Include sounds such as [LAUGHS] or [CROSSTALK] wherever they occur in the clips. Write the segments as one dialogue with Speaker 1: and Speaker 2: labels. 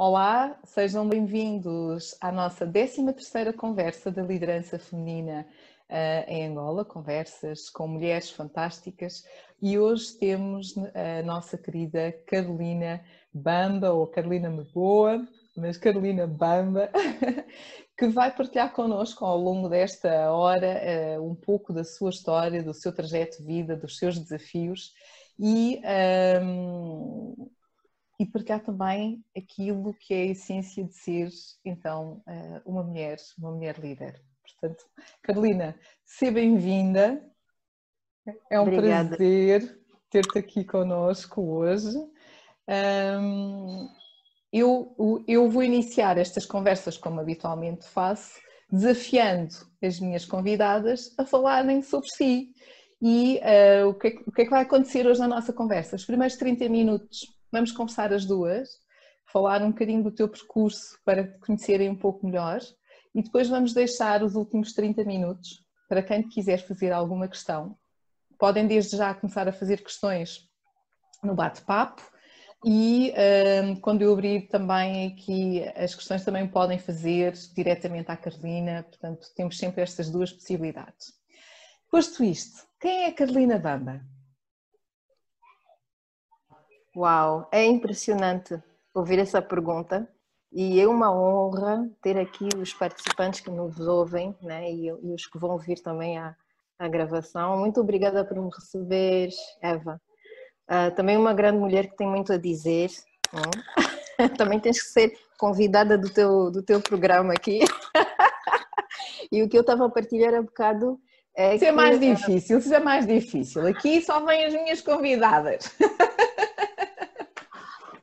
Speaker 1: Olá, sejam bem-vindos à nossa 13ª conversa da liderança feminina uh, em Angola, conversas com mulheres fantásticas. E hoje temos a nossa querida Carolina Bamba, ou Carolina Meboa, mas Carolina Bamba, [LAUGHS] que vai partilhar connosco ao longo desta hora uh, um pouco da sua história, do seu trajeto de vida, dos seus desafios. E um, e partilhar também aquilo que é a essência de ser, então, eh, uma mulher, uma mulher líder. Portanto, Carolina, seja bem-vinda. É um Obrigada. prazer ter-te aqui conosco hoje. Eu, eu vou iniciar estas conversas, como habitualmente faço, desafiando as minhas convidadas a falarem sobre si. E uh, o, que é, o que é que vai acontecer hoje na nossa conversa? Os primeiros 30 minutos Vamos conversar as duas, falar um bocadinho do teu percurso para te conhecerem um pouco melhor e depois vamos deixar os últimos 30 minutos para quem quiser fazer alguma questão. Podem desde já começar a fazer questões no bate-papo e um, quando eu abrir também aqui as questões também podem fazer diretamente à Carolina, portanto temos sempre estas duas possibilidades. Posto isto, quem é a Carolina Bamba?
Speaker 2: Uau, é impressionante ouvir essa pergunta e é uma honra ter aqui os participantes que nos ouvem né, e, e os que vão ouvir também a, a gravação. Muito obrigada por me receber, Eva. Uh, também uma grande mulher que tem muito a dizer. Hum? [LAUGHS] também tens que ser convidada do teu, do teu programa aqui. [LAUGHS] e o que eu estava a partilhar há bocado
Speaker 1: é isso é que... é mais difícil, isso é mais difícil. Aqui só vêm as minhas convidadas. [LAUGHS]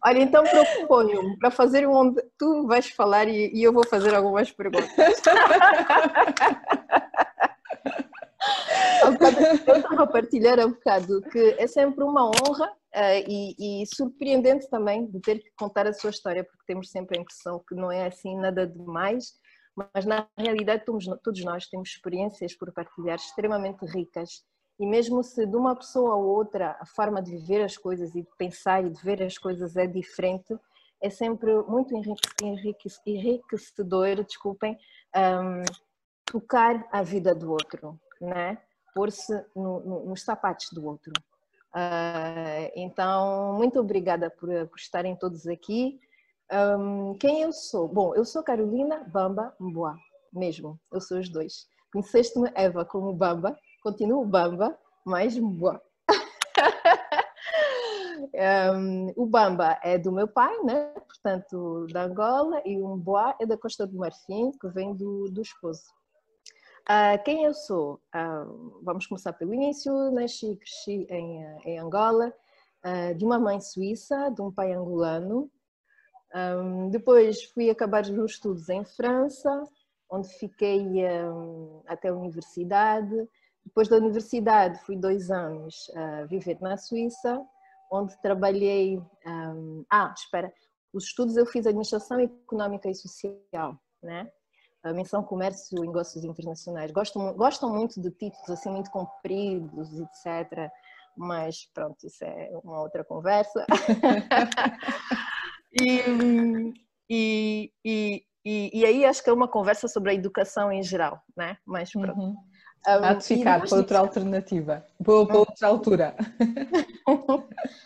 Speaker 2: Olha, então proponho para fazer onde tu vais falar e, e eu vou fazer algumas perguntas. [LAUGHS] eu estava a partilhar um bocado que é sempre uma honra uh, e, e, surpreendente também de ter que contar a sua história, porque temos sempre a impressão que não é assim nada demais, mas na realidade todos, todos nós temos experiências por partilhar extremamente ricas e mesmo se de uma pessoa a outra a forma de viver as coisas e de pensar e de ver as coisas é diferente, é sempre muito enriquecedor, desculpem, um, tocar a vida do outro, né? pôr-se no, no, nos sapatos do outro. Uh, então, muito obrigada por, por estarem todos aqui. Um, quem eu sou? Bom, eu sou Carolina Bamba Mboa, mesmo, eu sou os dois. Conheceste-me, Eva, como Bamba, continuo bamba, mas boa. [LAUGHS] um, o bamba é do meu pai, né? portanto, da Angola, e o boa é da Costa do Marfim, que vem do, do esposo. Uh, quem eu sou? Uh, vamos começar pelo início. Nasci e cresci em, em Angola, uh, de uma mãe suíça, de um pai angolano. Um, depois fui acabar os meus estudos em França, onde fiquei um, até a universidade. Depois da universidade, fui dois anos a viver na Suíça, onde trabalhei. Um, ah, espera, os estudos eu fiz administração económica e social, né? A menção comércio e negócios internacionais. Gostam, gostam muito de títulos assim muito compridos, etc. Mas pronto, isso é uma outra conversa. [LAUGHS] e, e, e, e, aí acho que é uma conversa sobre a educação em geral, né? Mas pronto. Uhum.
Speaker 1: Há de ficar para outra [LAUGHS] alternativa, para, para outra altura. [LAUGHS]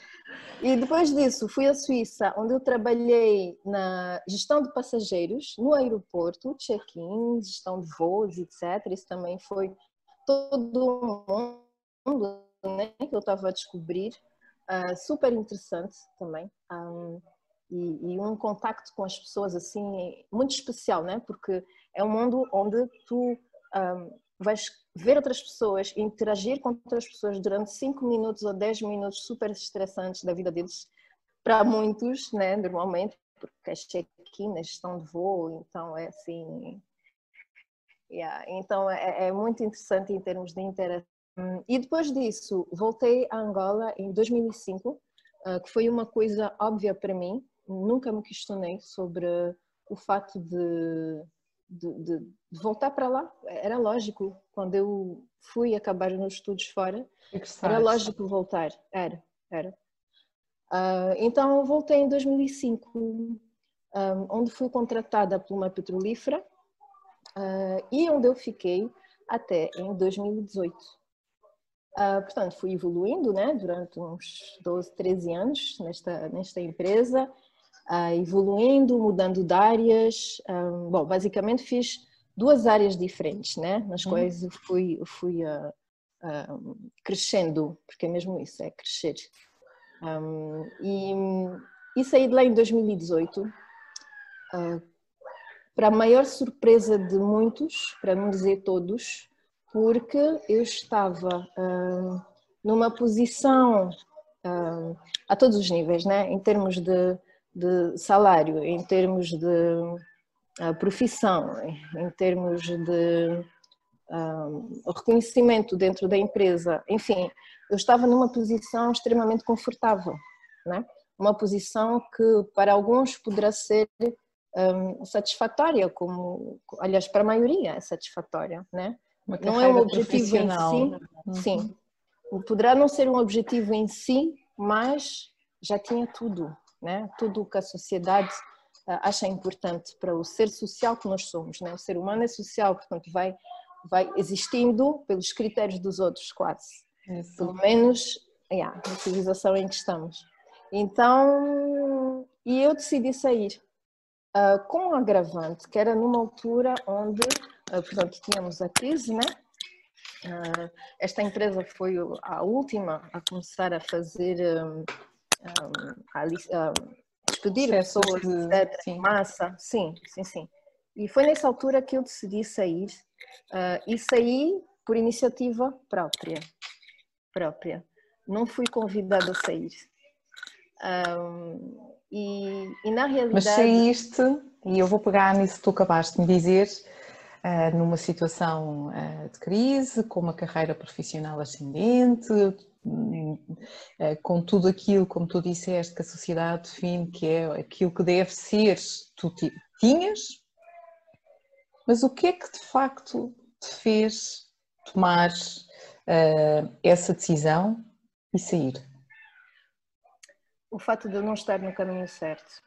Speaker 2: E depois disso fui à Suíça, onde eu trabalhei na gestão de passageiros no aeroporto, check-in, gestão de voos, etc. Isso também foi todo mundo né, que eu estava a descobrir, uh, super interessante também. Um, e, e, um contacto com as pessoas assim muito especial, né? Porque é um mundo onde tu um, vais ver outras pessoas, interagir com outras pessoas durante 5 minutos ou 10 minutos super estressantes da vida deles, para muitos, né, normalmente, porque é check-in, é gestão de voo, então é assim. Yeah. Então é, é, muito interessante em termos de interação. E depois disso, voltei a Angola em 2005, ah, que foi uma coisa óbvia para mim, nunca me questionei sobre o fato de de, de, de, voltar para lá. Era lógico, quando eu fui acabar nos estudos fora, era lógico voltar. Era, era. Uh, então voltei em 2005. um, onde fui contratada por uma petrolífera uh, e onde eu fiquei até em 2018. Uh, portanto, fui evoluindo né, durante uns 12, 13 anos nesta, nesta empresa, uh, evoluindo, mudando de áreas. Um, bom, basicamente fiz duas áreas diferentes, né, nas uhum. quais eu fui, fui uh, crescendo, porque é mesmo isso, é crescer. Um, e, e saí de lá em 2018 Uh, para a maior surpresa de muitos, para não dizer todos, porque eu estava uh, numa posição uh, a todos os níveis, né? em termos de, de salário, em termos de profissão, em termos de reconhecimento dentro da empresa, enfim, eu estava numa posição extremamente confortável, né? uma posição que para alguns poderá ser um, satisfatória, como, aliás, para a maioria é satisfatória, né? não é um objetivo em si, uhum. sim, poderá não ser um objetivo em si, mas já tinha tudo, né? Tudo o que a sociedade uh, acha importante para o ser social que nós somos, né? O ser humano é social, portanto vai vai existindo pelos critérios dos outros quase, pelo menos, yeah, na civilização em que estamos. Então, e eu decidi sair uh, com um agravante, que era numa altura onde, uh, portanto, tínhamos a crise, né? Uh, esta empresa foi a última a começar a fazer, um, um, despedir pessoas de, etc, sim. massa, sim, sim, sim. E foi nessa altura que eu decidi sair, uh, e saí por iniciativa própria, própria. Não fui convidada a sair. Um, e, e na realidade.
Speaker 1: Mas saíste, e eu vou pegar nisso que tu acabaste de me dizer, numa situação uh, de crise, com uma carreira profissional ascendente, uh, com tudo aquilo, como tu disseste, que a sociedade define que é aquilo que deve ser, tu tinhas, mas o que é que de facto te fez tomar essa decisão e sair?
Speaker 2: o fato de eu não estar no caminho certo.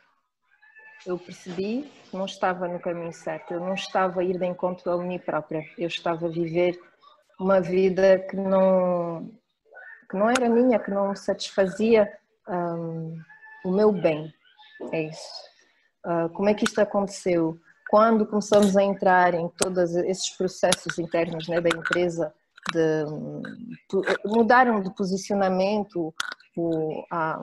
Speaker 2: Eu percebi que não estava no caminho certo, eu não estava a ir de encontro a mim própria, eu estava a viver uma vida que não, que não era minha, que não satisfazia um, o meu bem. É isso. Uh, como é que isto aconteceu? Quando começamos a entrar em todos esses processos internos né, da empresa, de, mudaram de posicionamento, o, a,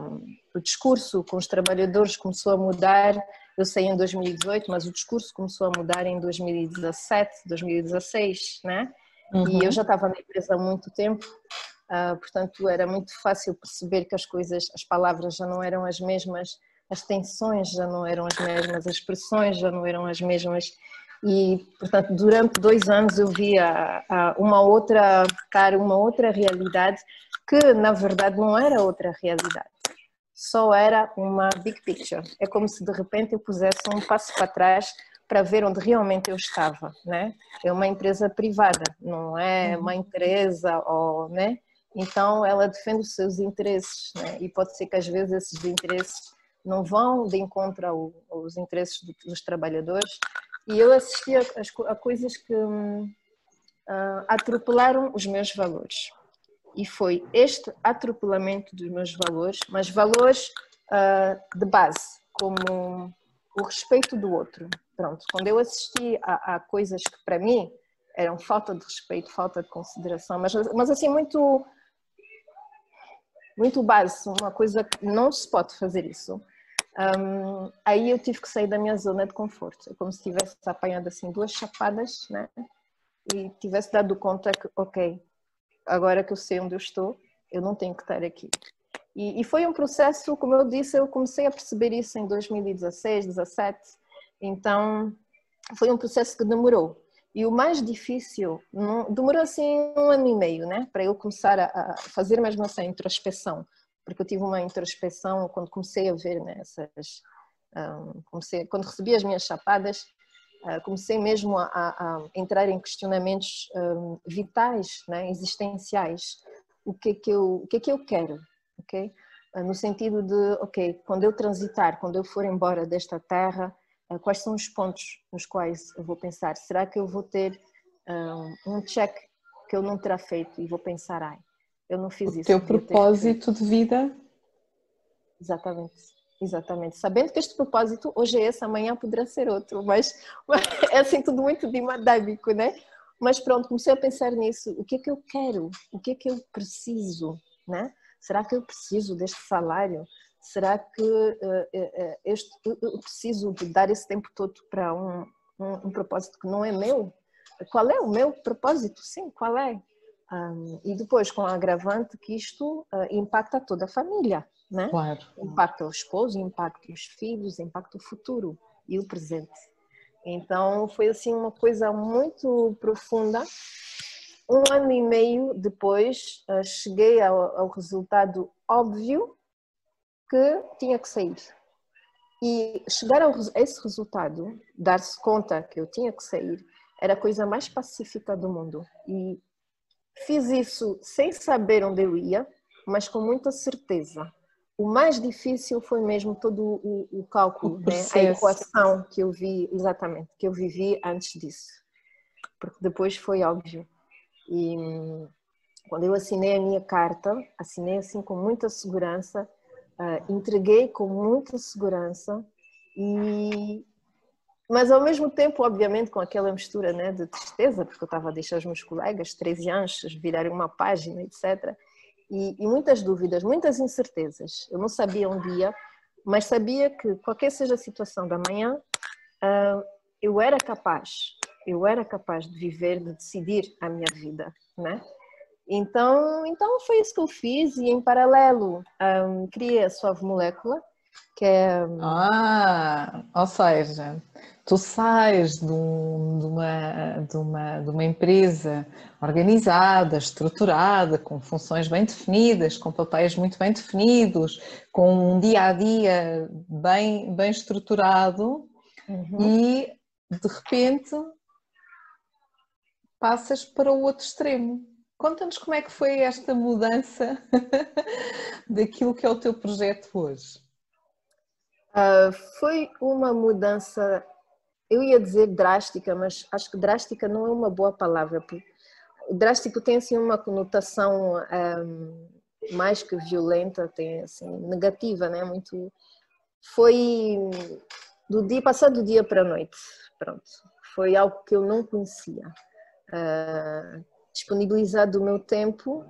Speaker 2: o discurso com os trabalhadores começou a mudar. Eu saí em 2018, mas o discurso começou a mudar em 2017, 2016, né? Uhum. E eu já estava na empresa há muito tempo, uh, portanto era muito fácil perceber que as coisas, as palavras já não eram as mesmas, as tensões já não eram as mesmas, as expressões já não eram as mesmas. E, portanto, durante dois anos eu via uma outra cara, uma outra realidade que na verdade não era outra realidade, só era uma big picture. É como se de repente eu pusesse um passo para trás para ver onde realmente eu estava, né? É uma empresa privada, não é uhum. uma empresa ou, né? Então ela defende os seus interesses, né? E pode ser que às vezes esses interesses não vão de encontro aos interesses dos trabalhadores. E eu assisti a, a coisas que uh, atropelaram os meus valores e foi este atropelamento dos meus valores, mas valores uh, de base, como o respeito do outro. Pronto, quando eu assisti a, a, coisas que para mim eram falta de respeito, falta de consideração, mas, mas assim muito muito base, uma coisa que não se pode fazer isso. Um, aí eu tive que sair da minha zona de conforto, é como se tivesse apanhado assim duas chapadas, né? E tivesse dado conta que, ok, agora que eu sei onde eu estou, eu não tenho que estar aqui. E, e, foi um processo, como eu disse, eu comecei a perceber isso em 2016, 2017, então foi um processo que demorou. E o mais difícil, demorou assim um ano e meio, né, para eu começar a, a fazer mesmo essa introspeção, porque eu tive uma introspeção quando comecei a ver né, essas, um, comecei, quando recebi as minhas chapadas, ah, comecei mesmo a, a, entrar em questionamentos um, vitais, né, existenciais. O que é que eu, o que é que eu quero, ok? no sentido de, ok, quando eu transitar, quando eu for embora desta terra, quais são os pontos nos quais eu vou pensar? Será que eu vou ter um check que eu não terá feito e vou pensar, ai, eu não fiz
Speaker 1: o
Speaker 2: isso.
Speaker 1: Teu propósito de vida?
Speaker 2: Exatamente, exatamente. Sabendo que este propósito hoje é esse, amanhã poderá ser outro, mas [LAUGHS] é assim tudo muito dinâmico, né? Mas pronto, comecei a pensar nisso. O que é que eu quero? O que é que eu preciso, né? Será que eu preciso deste salário? Será que uh, este, eu preciso de dar esse tempo todo para um, um, um propósito que não é meu? qual é o meu propósito? Sim, qual é? Um, e depois com o agravante que isto uh, impacta toda a família, né?
Speaker 1: Claro.
Speaker 2: Impacta o esposo, impacta os filhos, impacta o futuro e o presente. Então foi assim uma coisa muito profunda. Um ano e meio depois uh, cheguei ao, ao resultado óbvio que tinha que sair. E chegar a esse resultado, dar-se conta que eu tinha que sair, era a coisa mais pacífica do mundo. E fiz isso sem saber onde eu ia, mas com muita certeza. O mais difícil foi mesmo todo o, o cálculo, o né? a equação que eu vi, exatamente, que eu vivi antes disso. Porque depois foi óbvio. E quando eu assinei a minha carta, assinei assim com muita segurança, uh, entreguei com muita segurança e mas ao mesmo tempo, obviamente, com aquela mistura né, de tristeza, porque eu estava a deixar os meus colegas, 13 anos, virarem uma página, etc. E, e, muitas dúvidas, muitas incertezas. Eu não sabia um dia, mas sabia que qualquer seja a situação da manhã, uh, eu era capaz, eu era capaz de viver, de decidir a minha vida, né? Então, então foi isso que eu fiz e em paralelo um, criei a Suave Molécula, que é...
Speaker 1: Ah, ou seja, tu sais de, um, de, uma, de, uma, de uma empresa organizada, estruturada, com funções bem definidas, com papéis muito bem definidos, com um dia a dia bem, bem estruturado uhum. e de repente passas para o outro extremo. Conta-nos como é que foi esta mudança [LAUGHS] daquilo que é o teu projeto hoje.
Speaker 2: Uh, foi uma mudança eu ia dizer drástica, mas acho que drástica não é uma boa palavra. Drástico tem assim uma conotação um, mais que violenta, tem assim negativa, né? Muito foi do dia passado do dia para a noite, pronto. Foi algo que eu não conhecia. Uh, disponibilizar do meu tempo,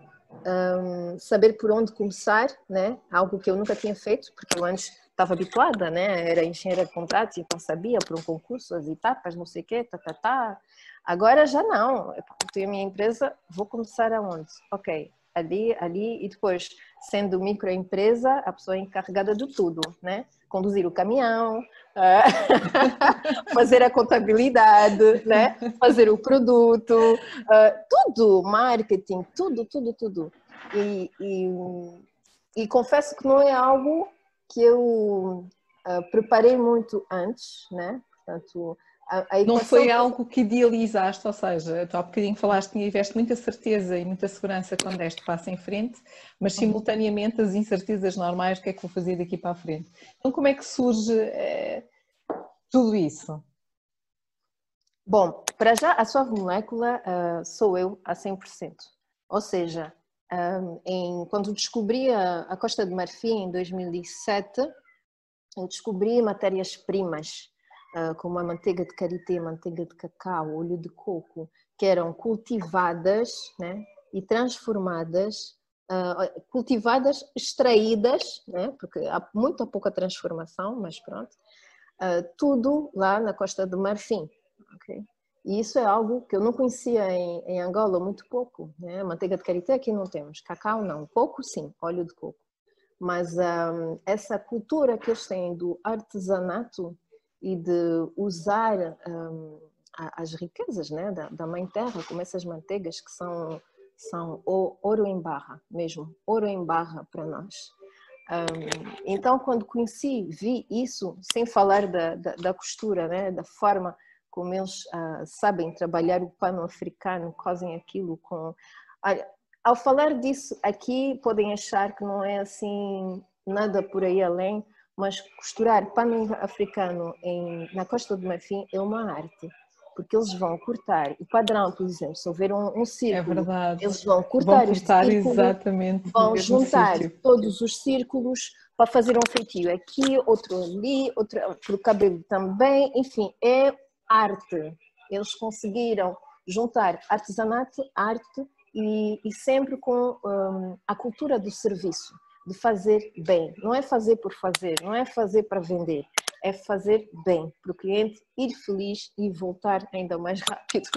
Speaker 2: um, saber por onde começar, né? Algo que eu nunca tinha feito, porque eu antes estava habituada, né? Era engenheira de contratos, então sabia para um concurso as etapas, não sei o quê, tá, tá, tá. Agora já não. Eu tenho a minha empresa, vou começar aonde? Ok, ali, ali e depois, sendo microempresa, a pessoa é encarregada de tudo, né? Conduzir o caminhão, eh, [LAUGHS] fazer a contabilidade, né? Fazer o produto, eh, tudo, marketing, tudo, tudo, tudo. E, e, e confesso que não é algo que eu uh, preparei muito antes, né?
Speaker 1: Portanto, a, a não foi algo que idealizaste, ou seja, tu há bocadinho falaste que tiveste muita certeza e muita segurança quando deste passo em frente, mas uhum. simultaneamente as incertezas normais, o que é que vou fazer daqui para a frente? Então como é que surge eh, tudo isso?
Speaker 2: Bom, para já a sua molécula uh, sou eu a 100%. Ou seja, em, quando descobri a, a, Costa de Marfim em 2007, eu descobri matérias-primas uh, como a manteiga de karité, manteiga de cacau, óleo de coco, que eram cultivadas né, e transformadas, uh, cultivadas, extraídas, né, porque há muito pouca transformação, mas pronto, uh, tudo lá na Costa de Marfim. Okay? E isso é algo que eu não conhecia em, em Angola muito pouco. Né? Manteiga de karité aqui não temos, cacau não, pouco sim, óleo de coco. Mas um, essa cultura que eles têm do artesanato e de usar um, as riquezas né, da, da mãe terra, como essas manteigas que são, são ouro em barra mesmo, ouro em barra para nós. Um, então, quando conheci, vi isso, sem falar da, da, da costura, né, da forma como eles uh, sabem trabalhar o pano africano, cozem aquilo com. Olha, ao falar disso aqui, podem achar que não é assim nada por aí além, mas costurar pano africano em, na Costa do Marfim é uma arte porque eles vão cortar o padrão, por exemplo, se houver um, um círculo,
Speaker 1: é
Speaker 2: eles vão cortar,
Speaker 1: vão cortar círculo, exatamente
Speaker 2: vão juntar sítio. todos os círculos para fazer um feitio aqui, outro ali, outro para o cabelo também, enfim, é arte. Eles conseguiram juntar artesanato, arte e, e sempre com um, a cultura do serviço, de fazer bem. Não é fazer por fazer, não é fazer para vender, é fazer bem para o cliente ir feliz e voltar ainda mais [LAUGHS] rápido.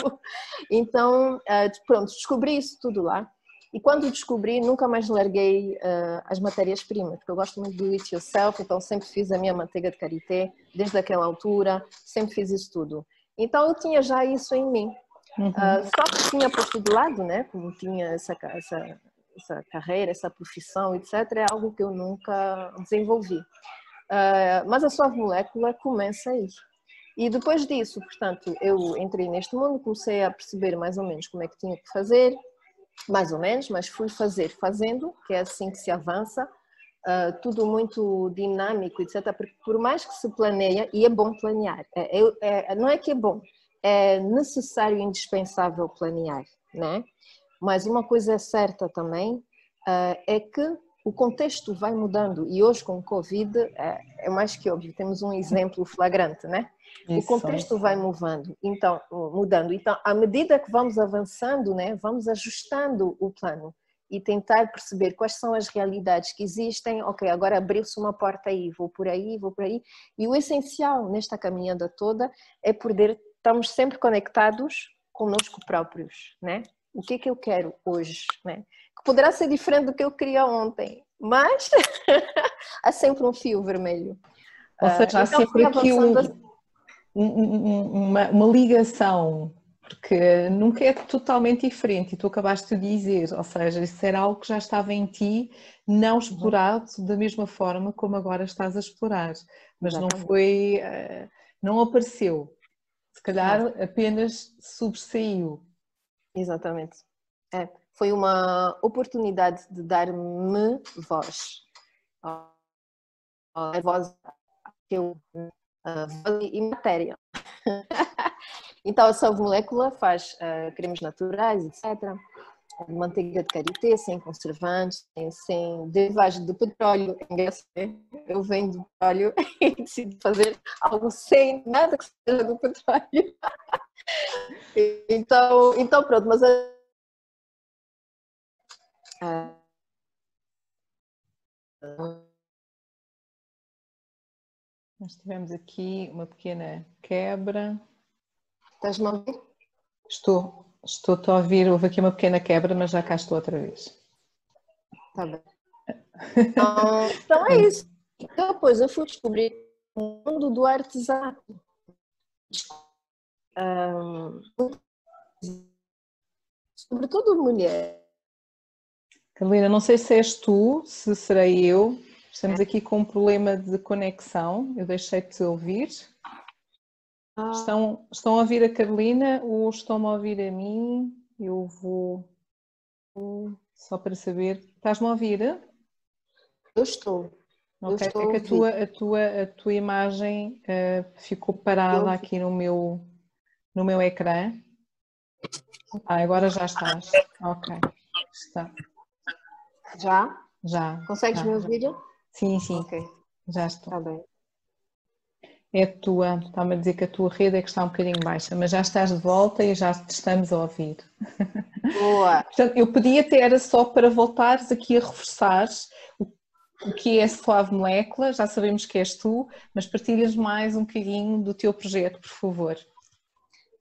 Speaker 2: Então, eh, pronto, descobri isso tudo lá. E quando descobri, nunca mais larguei uh, as matérias-primas, porque eu gosto muito do it yourself, então sempre fiz a minha manteiga de karité, desde aquela altura, sempre fiz isso tudo. Então eu tinha já isso em mim. Uhum. Uh, só que tinha posto de lado, né? Como tinha essa, essa, essa carreira, essa profissão, etc., é algo que eu nunca desenvolvi. Uh, mas a suave molécula começa aí. E depois disso, portanto, eu entrei neste mundo, comecei a perceber mais ou menos como é que tinha que fazer, mais ou menos, mas fui fazer fazendo, que é assim que se avança, uh, tudo muito dinâmico, etc. Porque por mais que se planeia, e é bom planear, é, é, não é que é bom, é necessário e indispensável planear, né? Mas uma coisa é certa também, uh, é que o contexto vai mudando e hoje com o Covid é, é mais que óbvio, temos um exemplo flagrante, né? Isso, o contexto vai mudando, então, mudando. Então, à medida que vamos avançando, né, vamos ajustando o plano e tentar perceber quais são as realidades que existem. Ok, agora abriu-se uma porta aí, vou por aí, vou por aí. E o essencial nesta caminhada toda é poder estamos sempre conectados conosco próprios, né? O que é que eu quero hoje, né? Poderá ser diferente do que eu queria ontem, mas [LAUGHS] há sempre um fio vermelho.
Speaker 1: Ou seja, há então, sempre aqui um, um, uma, uma ligação, porque nunca é totalmente diferente, e tu acabaste de dizer, ou seja, isso era algo que já estava em ti, não uhum. explorado da mesma forma como agora estás a explorar, mas Exatamente. não foi, eh, não apareceu, se calhar apenas sobressaiu.
Speaker 2: Exatamente. É foi uma oportunidade de dar-me voz. A voz que eu voz e matéria. [LAUGHS] então a Salve Molécula faz uh, cremes naturais, etc. Manteiga de karité, sem conservantes, sem, sem derivagem de petróleo. Eu venho do petróleo [LAUGHS] e decido fazer algo sem nada que seja do petróleo. [LAUGHS] então, então pronto, mas a
Speaker 1: nós tivemos aqui uma pequena quebra.
Speaker 2: Estás-me a ouvir?
Speaker 1: Estou, estou a ouvir. Houve aqui uma pequena quebra, mas já cá estou outra vez.
Speaker 2: Está bem. [LAUGHS] Então, então é isso. Então, depois eu fui descobrir o mundo do artesanato. Um, sobretudo mulher
Speaker 1: Carolina, não sei se és tu, se serei eu. Estamos aqui com um problema de conexão. Eu deixei-te ouvir. Ah. Estão, estão a ouvir a Carolina ou estão-me a ouvir a mim? Eu vou. Só para saber. Estás-me a ouvir?
Speaker 2: Eu estou.
Speaker 1: Ok, é estou é que a tua, a tua, a tua imagem uh, ficou parada aqui no meu, no meu ecrã. Ah, agora já estás. Ok, está.
Speaker 2: Já?
Speaker 1: Já.
Speaker 2: Consegues
Speaker 1: já,
Speaker 2: ver o vídeo?
Speaker 1: Sim, sim. Ok. Já estou. Está bem. É a tua, está-me a dizer que a tua rede é que está um bocadinho baixa, mas já estás de volta e já te estamos a ouvir.
Speaker 2: Boa! [LAUGHS]
Speaker 1: Portanto, eu podia até era só para voltares aqui a reforçar o que é a Suave Molécula, já sabemos que és tu, mas partilhas mais um bocadinho do teu projeto, por favor.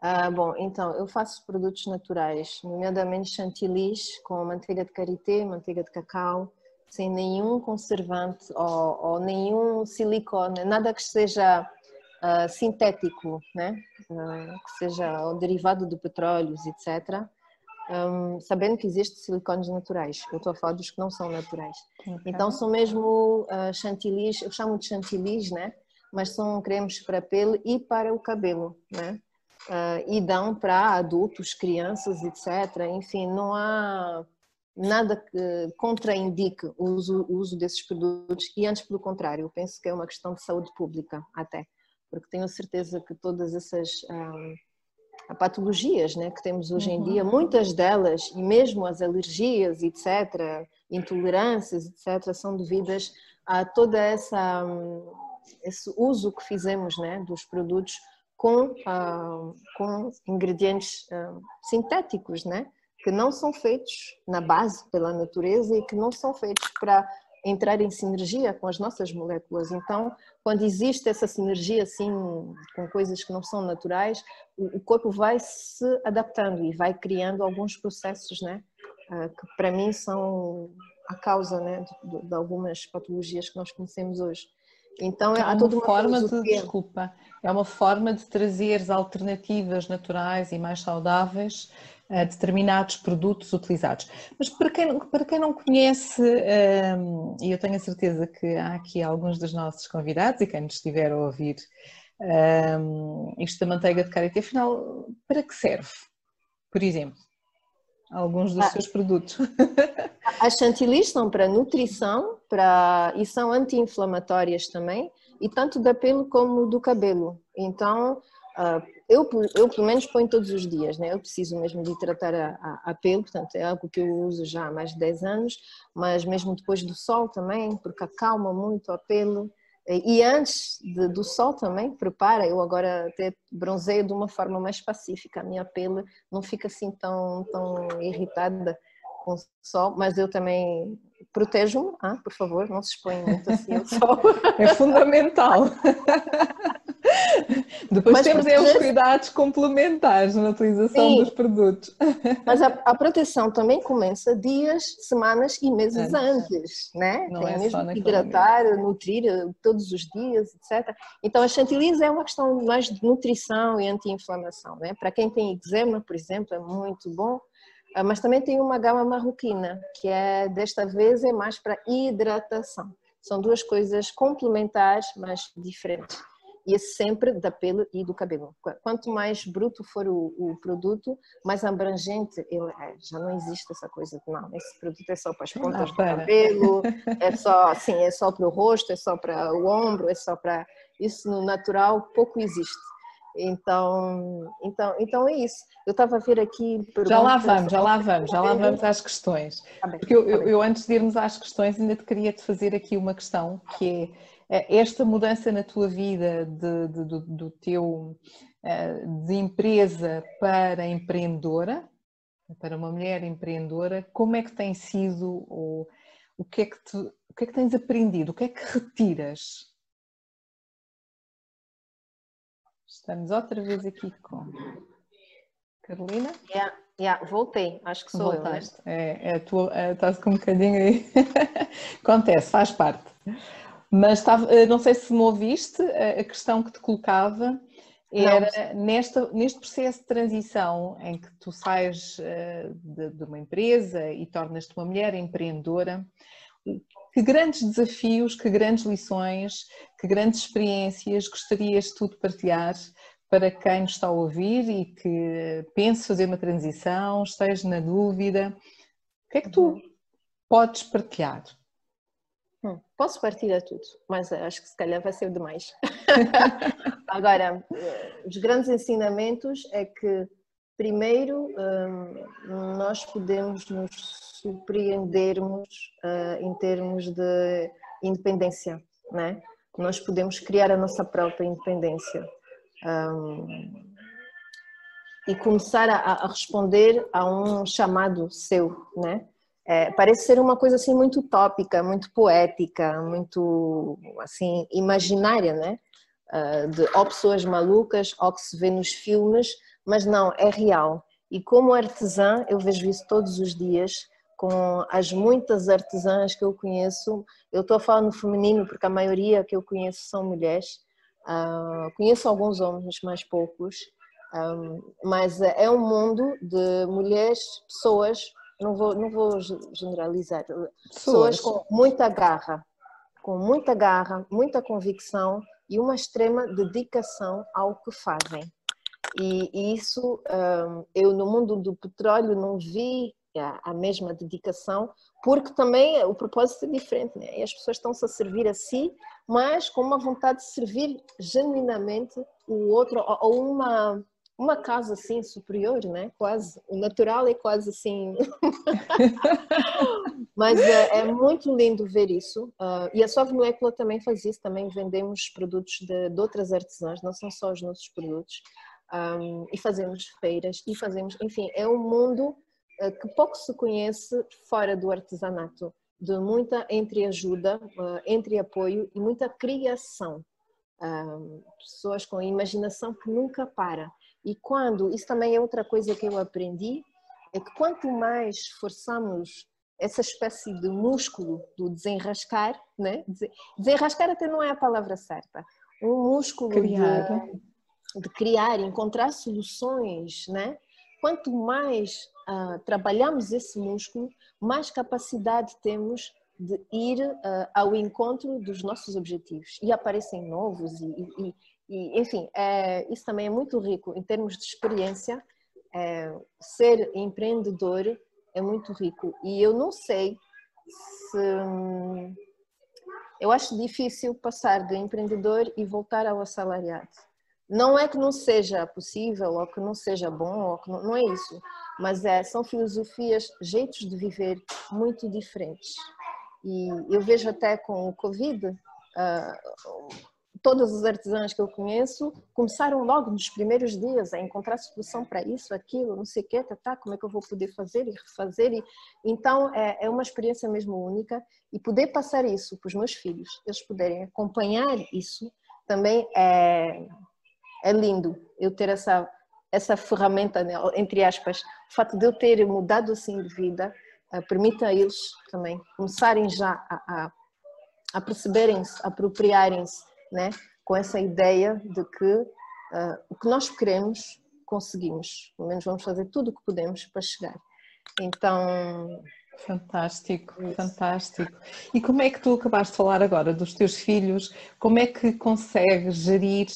Speaker 2: Ah, bom, então, eu faço produtos naturais, nomeadamente chantilis com manteiga de karité, manteiga de cacau, sem nenhum conservante ou, ou nenhum silicone, nada que seja uh, sintético, né? Uh, que seja o derivado de petróleos, etc. Um, sabendo que existem silicones naturais, eu estou a falar dos que não são naturais. Okay. Então são mesmo uh, chantilis, eu chamo de chantilis, né? Mas são cremes para a pele e para o cabelo, né? Uh, e dão para adultos, crianças, etc. Enfim, não há nada que contraindique o uso, o uso desses produtos e antes pelo contrário, eu penso que é uma questão de saúde pública até, porque tenho certeza que todas essas um, patologias né, que temos hoje em dia, uhum. muitas delas, e mesmo as alergias, etc., intolerâncias, etc., são devidas a toda essa um, esse uso que fizemos né, dos produtos com, uh, com ingredientes uh, sintéticos, né? que não são feitos na base pela natureza e que não são feitos para entrar em sinergia com as nossas moléculas. Então, quando existe essa sinergia assim com coisas que não são naturais, o corpo vai se adaptando e vai criando alguns processos, né, ah, que para mim são a causa, né, de, de algumas patologias que nós conhecemos hoje.
Speaker 1: Então é há toda uma forma de desculpa, é uma forma de trazer alternativas naturais e mais saudáveis a determinados produtos utilizados. Mas para quem, para quem não conhece, um, e eu tenho a certeza que há aqui alguns dos nossos convidados e quem nos estiver a ouvir, um, isto da manteiga de karité, afinal, para que serve? Por exemplo, alguns dos ah, seus produtos. [LAUGHS]
Speaker 2: As chantilly são para nutrição para, e são anti-inflamatórias também, e tanto da pele como do cabelo. Então, Uh, eu, eu, pelo menos ponho todos os dias, né? eu preciso mesmo de tratar a, a, a, pele, portanto é algo que eu uso já há mais de 10 anos, mas mesmo depois do sol também, porque acalma muito a pele. E antes de, do sol também, prepara, eu agora até bronzeio de uma forma mais pacífica, a minha pele não fica assim tão, tão irritada com o sol, mas eu também protejo-me, ah, por favor, não se exponha muito assim ao [LAUGHS] sol.
Speaker 1: É fundamental. [LAUGHS] [LAUGHS] Depois mas temos proteger... os cuidados complementares na utilização Sim, dos produtos. [LAUGHS]
Speaker 2: Mas a, a, proteção também começa dias, semanas e meses antes, antes né? Não Tem é mesmo que hidratar, nutrir eh, todos os dias, etc. Então a chantilly é uma questão mais de nutrição e anti-inflamação, né? Para quem tem eczema, por exemplo, é muito bom. Ah, mas também tem uma gama marroquina, que é desta vez é mais para hidratação. São duas coisas complementares, mas diferentes e é sempre da pele e do cabelo. Quanto mais bruto for o, o produto, mais abrangente ele é. Já não existe essa coisa de não, esse produto é só para as pontas do cabelo, é só assim, é só para o rosto, é só para o ombro, é só para isso no natural pouco existe. Então, então, então é isso. Eu estava a ver aqui.
Speaker 1: Já lá vamos, já lá vamos, já lá vamos às questões. Tá Porque eu, tá eu, eu, antes de irmos às questões, ainda te queria te fazer aqui uma questão que é, esta mudança na tua vida de, de, do, do teu é, de empresa para empreendedora, para uma mulher empreendedora, como é que tem sido ou o que é que, te, o que, é que tens aprendido, o que é que retiras? Estamos outra vez aqui com Carolina.
Speaker 2: Yeah, yeah, voltei, acho que sou Voltaste.
Speaker 1: eu. Né? É, é, tu, é, estás com um bocadinho aí. [LAUGHS] Acontece, faz parte. Mas estava, eh, não sei se me ouviste, a questão que te colocava era nesta, neste processo de transição em que tu sais eh, de, de uma empresa e tornas-te uma mulher empreendedora, que grandes desafios, que grandes lições, que grandes experiências gostarias tu de partilhar para quem nos está a ouvir e que pense fazer uma transição, esteja na dúvida? O que é que tu uhum. podes partilhar?
Speaker 2: Hum, posso partilhar tudo, mas acho que se calhar vai ser demais. [LAUGHS] Agora, os grandes ensinamentos é que, primeiro, hum, nós podemos nos surpreendermos uh, em termos de independência, né? Nós podemos criar a nossa própria independência. E começar a, a, responder a um chamado seu, né? É, parece ser uma coisa assim muito utópica, muito poética, muito assim imaginária, né? Uh, de ou pessoas malucas ou que se vê nos filmes, mas não, é real. E como artesã, eu vejo isso todos os dias com as muitas artesãs que eu conheço. Eu estou a falar no feminino porque a maioria que eu conheço são mulheres. Uh, conheço alguns homens, mas poucos. Um, ah, mas é um mundo de mulheres, pessoas não vou, não vou generalizar, pessoas com muita garra, com muita garra, muita convicção e uma extrema dedicação ao que fazem. E, isso, hum, eu no mundo do petróleo não vi a, mesma dedicação, porque também o propósito é diferente, né? E as pessoas estão-se a servir a si, mas com uma vontade de servir genuinamente o outro, ou uma, uma casa assim superior, né? Quase, o natural é quase assim. [LAUGHS] mas é, é, muito lindo ver isso. Uh, e a Sove Molécula também faz isso, também vendemos produtos de, de outras artesãs, não são só os nossos produtos. Um, e fazemos feiras e fazemos, enfim, é um mundo uh, que pouco se conhece fora do artesanato, de muita entreajuda, uh, entre apoio e muita criação. Pessoas com imaginação que nunca para. E quando, isso também é outra coisa que eu aprendi, é que quanto mais forçamos essa espécie de músculo do desenrascar, né? desenrascar até não é a palavra certa, um músculo
Speaker 1: criar.
Speaker 2: De, de criar, encontrar soluções, né? Quanto mais uh, trabalhamos esse músculo, mais capacidade temos de ir uh, ao encontro dos nossos objetivos e aparecem novos e, e, e enfim, é, isso também é muito rico em termos de experiência. É, ser empreendedor é muito rico e eu não sei se hum, eu acho difícil passar do empreendedor e voltar ao assalariado não é que não seja possível ou que não seja bom, ou que não, não é isso, mas é, são filosofias, jeitos de viver muito diferentes. E eu vejo até com o Covid, uh, todas as artesãs que eu conheço começaram logo nos primeiros dias a encontrar solução para isso, aquilo, não sei o que, tá, tá, como é que eu vou poder fazer e refazer. E, então é, é uma experiência mesmo única e poder passar isso para os meus filhos, eles puderem acompanhar isso, também é, é lindo eu ter essa essa ferramenta, né, entre aspas, o fato de eu ter mudado assim de vida, uh, permite a eles também começarem já a, a, a perceberem-se, apropriarem-se, né, com essa ideia de que uh, o que nós queremos, conseguimos. Pelo menos vamos fazer tudo o que podemos para chegar. Então.
Speaker 1: Fantástico, Isso. fantástico. E como é que tu acabaste de falar agora dos teus filhos? Como é que consegues gerir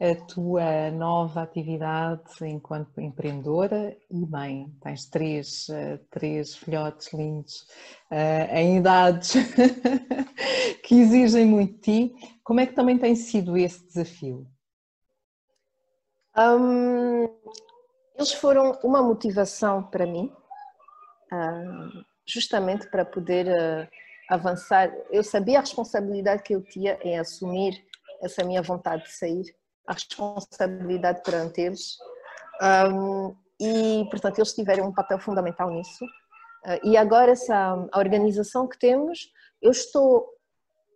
Speaker 1: a tua nova atividade enquanto empreendedora e mãe. Tens três, eh, três filhotes lindos uh, em idades [LAUGHS] que exigem muito de ti. Como é que também tem sido esse desafio?
Speaker 2: Um, eles foram uma motivação para mim, uh, justamente para poder uh, avançar. Eu sabia a responsabilidade que eu tinha em assumir essa minha vontade de sair a responsabilidade perante eles. Um, e, portanto, eles tiveram um papel fundamental nisso. Uh, e agora, essa a organização que temos, eu estou.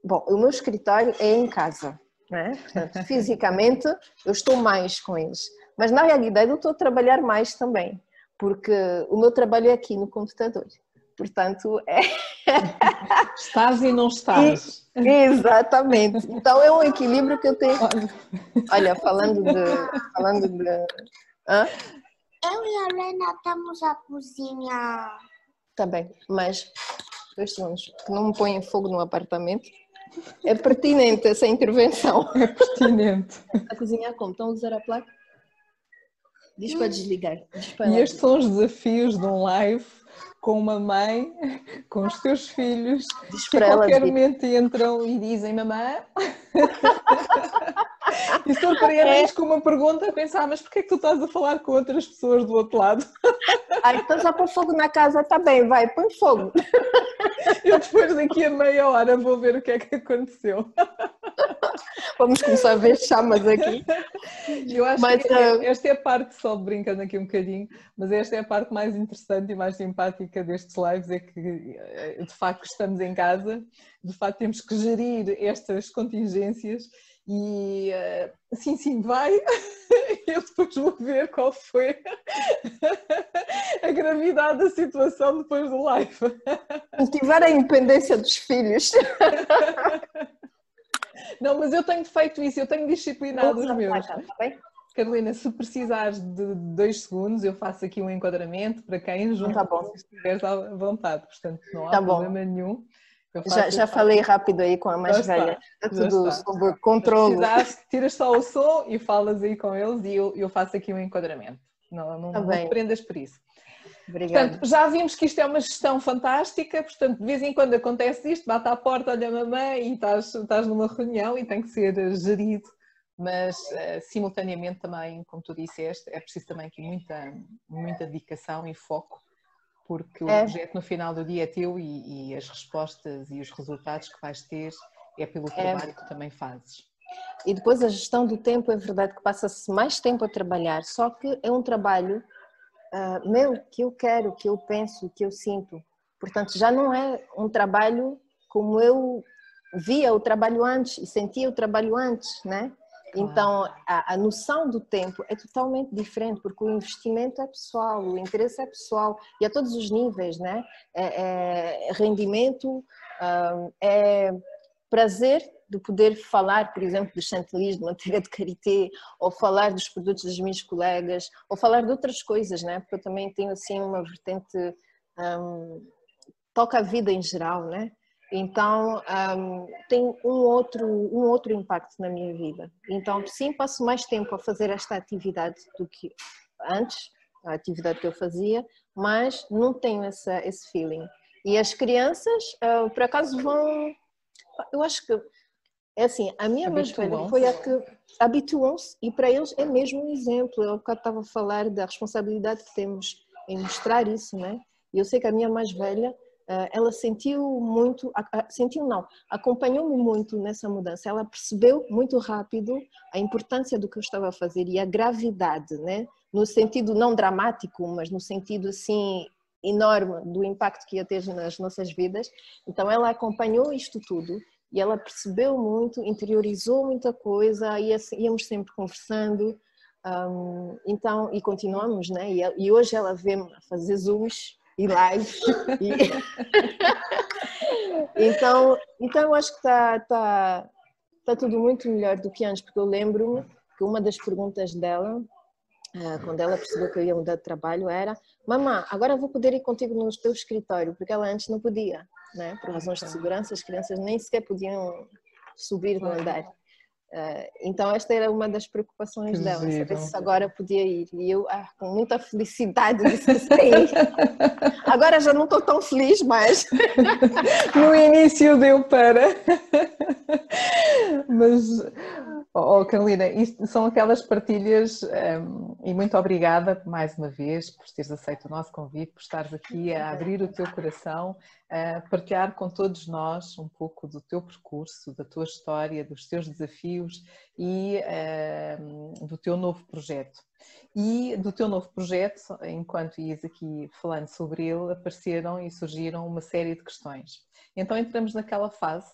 Speaker 2: Bom, o meu escritório é em casa, né? Portanto, [LAUGHS] fisicamente, eu estou mais com eles. Mas, na realidade, eu estou a trabalhar mais também, porque o meu trabalho é aqui no computador. Portanto, é. [LAUGHS]
Speaker 1: Estás e não estás.
Speaker 2: E, exatamente. Então é um equilíbrio que eu tenho. Olha, falando de. Falando de. Hã?
Speaker 3: Eu e a Helena estamos a cozinhar.
Speaker 2: Tá bem, mas dois segundos, que não me põem fogo no apartamento. É pertinente essa intervenção.
Speaker 1: É pertinente.
Speaker 2: A cozinhar como? Estão a usar a placa? Diz para desligar. Diz para
Speaker 1: e estes são os desafios de um live com uma mãe, com os teus filhos, Diz que a qualquer momento entram e dizem mamãe. [LAUGHS] e surpreendem-nos é. com uma pergunta a pensar, mas porquê é que tu estás a falar com outras pessoas do outro lado? [LAUGHS]
Speaker 2: Ah, então já põe fogo na casa, está bem, vai, põe fogo. [LAUGHS]
Speaker 1: Eu depois daqui a meia hora vou ver o que é que aconteceu.
Speaker 2: Vamos começar a ver chamas aqui.
Speaker 1: Eu acho mas, que uh... esta é a parte, só brincando aqui um bocadinho, mas esta é a parte mais interessante e mais simpática destes lives, é que eh, de facto estamos em casa, de facto temos que gerir estas contingências e uh, sim, sim, vai. [LAUGHS] Eu depois vou ver qual foi [LAUGHS] a gravidade da situação depois do live.
Speaker 2: Cultivar a independência dos filhos. [LAUGHS]
Speaker 1: Não, mas eu tenho feito isso, eu tenho disciplinado os meus. Tá Carolina, se precisares de dois segundos, eu faço aqui um enquadramento para quem junto
Speaker 2: tá bom.
Speaker 1: estiveres à vontade, portanto não há tá problema bom. nenhum.
Speaker 2: Já, já falei rápido aí com a mais já velha, está, tudo está. sob controle.
Speaker 1: tiras só o som e falas aí com eles e eu, eu faço aqui um enquadramento. Não, não, tá não te prendas por isso.
Speaker 2: Obrigada.
Speaker 1: Portanto, já vimos que isto é uma gestão fantástica, portanto, de vez em quando acontece isto, bate à porta, olha a mamãe e estás, estás numa reunião e tem que ser gerido, mas uh, simultaneamente também, como tu disseste, é preciso também aqui muita, muita dedicação e foco, porque o
Speaker 2: É.
Speaker 1: projeto no final do dia é teu e, e as respostas e os resultados que vais ter é pelo trabalho que também fazes.
Speaker 2: E depois a gestão do tempo, é verdade que passa-se mais tempo a trabalhar, só que é um trabalho ah, meu, que eu quero, que eu penso, que eu sinto. Portanto, já não é um trabalho como eu via o trabalho antes e sentia o trabalho antes, né? Então, a, a noção do tempo é totalmente diferente, porque o investimento é pessoal, o interesse é pessoal e a todos os níveis, né? É, é rendimento, ah, é prazer de poder falar, por exemplo, dos chantilly de manteiga de karité, ou falar dos produtos das minhas colegas, ou falar de outras coisas, né? Porque eu também tenho assim uma vertente hum, toca a vida em geral, né? Então hum, tem um outro um outro impacto na minha vida. Então sim passo mais tempo a fazer esta atividade do que antes, a atividade que eu fazia, mas não tenho essa, esse feeling. E as crianças, ah, por acaso, vão. Eu acho que é assim, a minha mais velha foi a que habituam-se e para eles é mesmo um exemplo. Eu há bocado estava a falar da responsabilidade que temos em mostrar isso, né? E eu sei que a minha mais velha, ela sentiu muito, sentiu não, acompanhou-me muito nessa mudança. Ela percebeu muito rápido a importância do que eu estava a fazer e a gravidade, né? No sentido não dramático, mas no sentido assim enorme do impacto que ia ter nas nossas vidas. Então ela acompanhou isto tudo e ela percebeu muito, interiorizou muita coisa, ia, íamos sempre conversando, hum, então, e continuamos, né? E, e hoje ela vê-me fazer zooms e lives. e- [LAUGHS] então, então, acho que está tá, tá tudo muito melhor do que antes, porque eu lembro-me que uma das perguntas dela, ah, quando ela percebeu que eu ia mudar de trabalho, era: Mamã, agora vou poder ir contigo no teu escritório, porque ela antes não podia, né? por razões de segurança, as crianças nem sequer podiam subir no andar. Ah, então, esta era uma das preocupações
Speaker 1: Que
Speaker 2: dela, saber se agora podia ir. E eu, ah, com muita felicidade, disse que sim. [LAUGHS] Agora já não estou tão feliz, mas
Speaker 1: No início deu para. [LAUGHS] Mas, oh, Carolina, isto são aquelas partilhas hum, e muito obrigada mais uma vez por teres aceito o nosso convite, por estares aqui a abrir o teu coração, a partilhar com todos nós um pouco do teu percurso, da tua história, dos teus desafios e hum, do teu novo projeto. E do teu novo projeto, enquanto ias aqui falando sobre ele, apareceram e surgiram uma série de questões. Então entramos naquela fase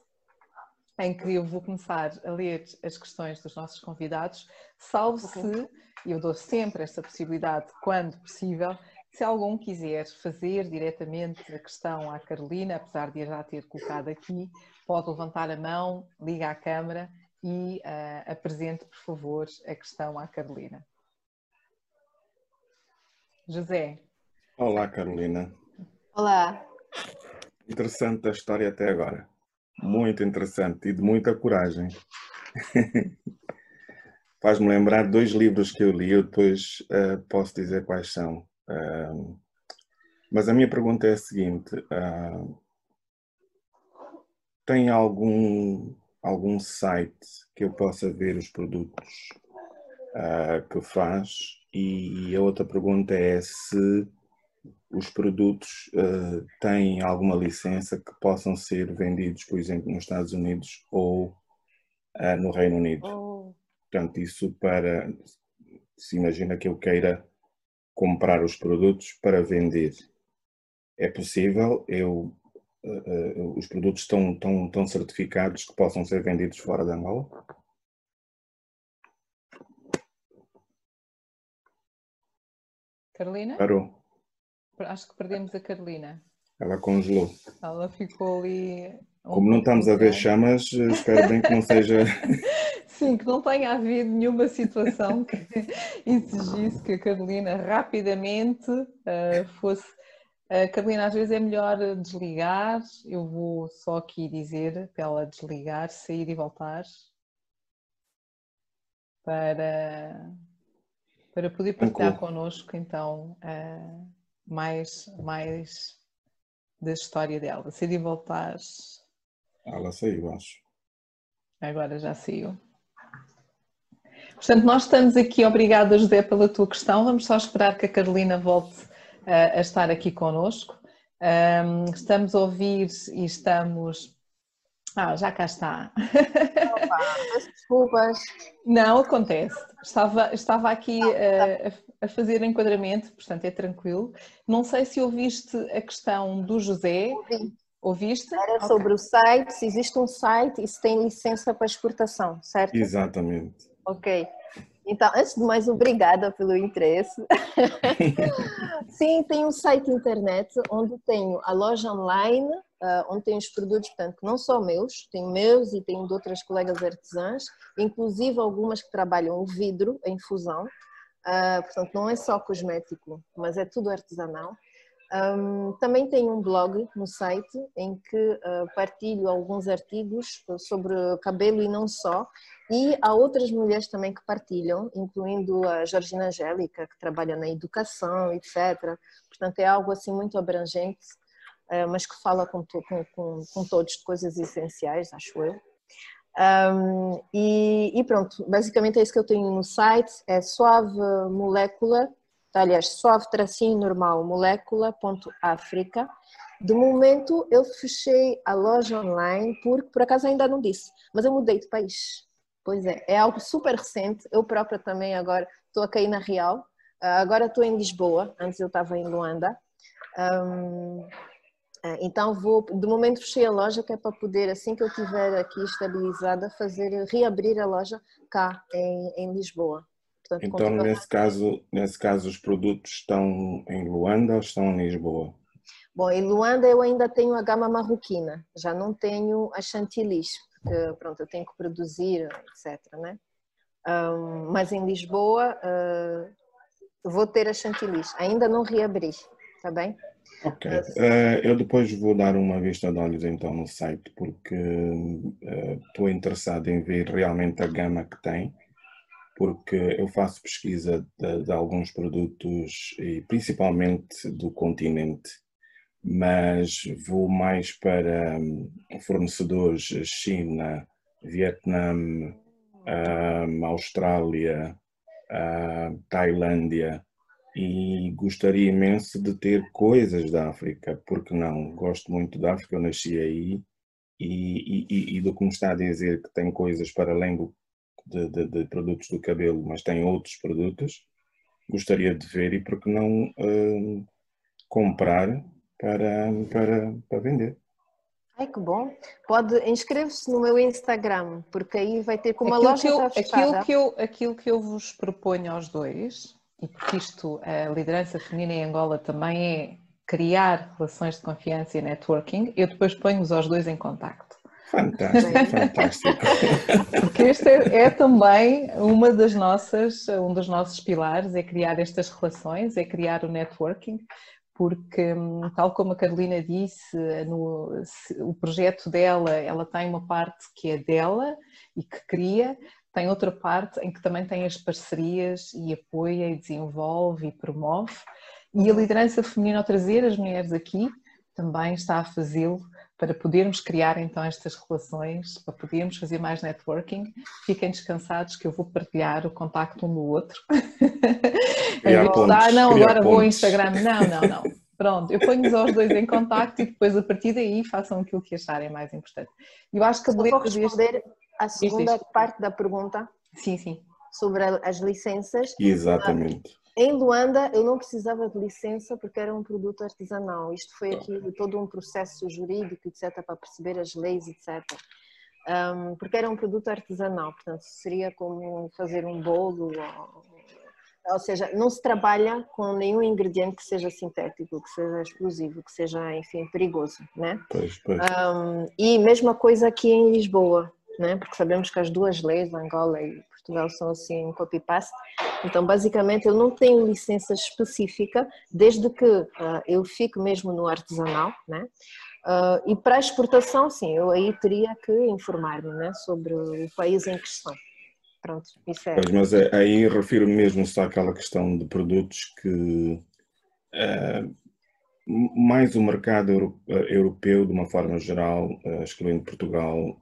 Speaker 1: em que eu vou começar a ler as questões dos nossos convidados, salvo se, e eu dou sempre esta possibilidade quando possível, se algum quiser fazer diretamente a questão à Carolina, apesar de a já ter colocado aqui, pode levantar a mão, liga à câmara e ah, apresente, por favor, a questão à Carolina. José,
Speaker 4: Olá, Carolina.
Speaker 2: olá,
Speaker 4: Interessante a história até agora. Muito interessante e de muita coragem. [LAUGHS] Faz-me lembrar dois livros que eu li, eu depois eh, posso dizer quais são. Ah, mas a minha pergunta é a seguinte: ah, tem algum, algum site que eu possa ver os produtos ah, que faz? E a outra pergunta é se os produtos eh, têm alguma licença que possam ser vendidos, por exemplo, nos Estados Unidos ou eh, no Reino Unido.
Speaker 2: Oh,
Speaker 4: Portanto, isso para, se imagina que eu queira comprar os produtos para vender. É possível, eu, eh, os produtos estão, estão, estão certificados que possam ser vendidos fora de Angola?
Speaker 1: Carolina?
Speaker 4: Parou.
Speaker 1: Acho que perdemos a Carolina.
Speaker 4: Ela congelou.
Speaker 1: Ela ficou ali.
Speaker 4: Como não estamos a ver chamas, eh, espero bem que não seja. [LAUGHS]
Speaker 1: Sim, que não tenha havido nenhuma situação que [LAUGHS] exigisse que a Carolina rapidamente eh, fosse. A Carolina, às vezes é melhor desligar. Eu vou só aqui dizer para ela desligar, sair e voltar para, para poder partilhar connosco então a, mais, mais da história dela. Se de voltares.
Speaker 4: Ela saiu, acho.
Speaker 1: Agora já saiu. Portanto, nós estamos aqui, obrigada José pela tua questão, vamos só esperar que a Carolina volte uh, a estar aqui connosco. Um, estamos a ouvir e estamos... Ah, já cá está.
Speaker 2: Opa, desculpas.
Speaker 1: Não, acontece. Estava, estava aqui uh, a, a fazer enquadramento, portanto é tranquilo. Não sei se ouviste a questão do José.
Speaker 2: Ouvi.
Speaker 1: Ouviste?
Speaker 2: Era
Speaker 1: Ok.
Speaker 2: sobre o site, se existe um site e se tem licença para exportação, certo?
Speaker 4: Exatamente.
Speaker 2: Ok. Então, antes de mais, obrigada pelo interesse. [LAUGHS] Sim, tem um site internet onde tenho a loja online, ah, onde tenho os produtos, portanto, não só meus, tenho meus e tenho de outras colegas artesãs, inclusive algumas que trabalham o vidro em fusão. Ah, portanto, não é só cosmético, mas é tudo artesanal. Um, também tenho um blog no site em que uh, partilho alguns artigos sobre cabelo e não só. E há outras mulheres também que partilham, incluindo a Georgina Angélica, que trabalha na educação, etc. Portanto, é algo assim muito abrangente, uh, mas que fala com, to com, com, com todos de coisas essenciais, acho eu. Um, e, e, pronto, basicamente é isso que eu tenho no site, é suave molécula aliás, suave tracinho normal, molécula.africa. De momento eu fechei a loja online porque por acaso ainda não disse, mas eu mudei de país. Pois é, é algo super recente. Eu própria também agora estou a cair na Real. Ah, Agora estou em Lisboa, antes eu estava em Luanda. Hum, ah, então vou, de momento fechei a loja que é para poder, assim que eu estiver aqui estabilizada, fazer reabrir a loja cá em, em Lisboa. Portanto,
Speaker 4: Então, nesse caso, nesse caso, os produtos estão em Luanda ou estão em Lisboa?
Speaker 2: Bom, em Luanda eu ainda tenho a gama marroquina, já não tenho a chantilly, porque pronto, eu tenho que produzir, etc. Né? Ahm, mas em Lisboa ah, vou ter a chantilly, ainda não reabri, está bem?
Speaker 4: Ok. Eh, eu depois vou dar uma vista de olhos então no site, porque eh, estou interessado em ver realmente a gama que tem, porque eu faço pesquisa de, de alguns produtos, e principalmente do continente, mas vou mais para hum, fornecedores China, Vietnã, hum, Austrália, ah, Tailândia e gostaria imenso de ter coisas da África, porque não? Gosto muito da África, eu nasci aí e, e, e do que me está a dizer que tem coisas para além do, de, de- de produtos do cabelo, mas tem outros produtos, gostaria de ver e porque não hum, comprar para, para, para vender.
Speaker 2: Ai, que bom. Pode, inscreve-se no meu Instagram, porque aí vai ter, como a
Speaker 1: aquilo,
Speaker 2: loja
Speaker 1: que eu, aquilo, que eu, aquilo que eu vos proponho aos dois, e porque isto, a liderança feminina em Angola também é criar relações de confiança e networking, eu depois ponho-vos aos dois em contacto.
Speaker 4: Fantástico, fantástico.
Speaker 1: Porque este é, é também uma das nossas, um dos nossos pilares, é criar estas relações, é criar o networking, porque hum, tal como a Carolina disse, no, se- o projeto dela, ela tem uma parte que é dela e que cria, tem outra parte em que também tem as parcerias e apoia e desenvolve e promove. E a liderança feminina ao trazer as mulheres aqui também está a fazê-lo para podermos criar então estas relações, para podermos fazer mais networking. Fiquem descansados que eu vou partilhar o contacto um do outro. [LAUGHS]
Speaker 4: Criar
Speaker 1: ah, não, agora vou ao
Speaker 4: pontes."
Speaker 1: Instagram. Não, não, não. Pronto, eu ponho-os aos dois em contacto e depois a partir daí façam aquilo que acharem mais importante. Eu acho que a
Speaker 2: vou
Speaker 1: beleza deste...
Speaker 2: responder a segunda parte da pergunta
Speaker 1: Sim, sim.
Speaker 2: sobre as licenças.
Speaker 4: Exatamente.
Speaker 2: Em Luanda eu não precisava de licença porque era um produto artesanal. Isto foi aqui todo um processo jurídico, etc, para perceber as leis, etc. Um, porque era um produto artesanal, portanto seria como fazer um bolo, ou, ou seja, não se trabalha com nenhum ingrediente que seja sintético, que seja explosivo, que seja, enfim, perigoso, né?
Speaker 4: Pois, pois.
Speaker 2: Um, e mesma coisa aqui em Lisboa, né? porque sabemos que as duas leis, Angola e Portugal, são assim um copy-paste. Então, basicamente, eu não tenho licença específica, desde que ah, eu fico mesmo no artesanal. Né? Ah, e para exportação, sim, eu aí teria que informar-me né? sobre o país em questão. Pronto, isso é.
Speaker 4: Pois, mas é- aí refiro mesmo só àquela questão de produtos que, eh, mais o mercado europeu, de uma forma geral, excluindo Portugal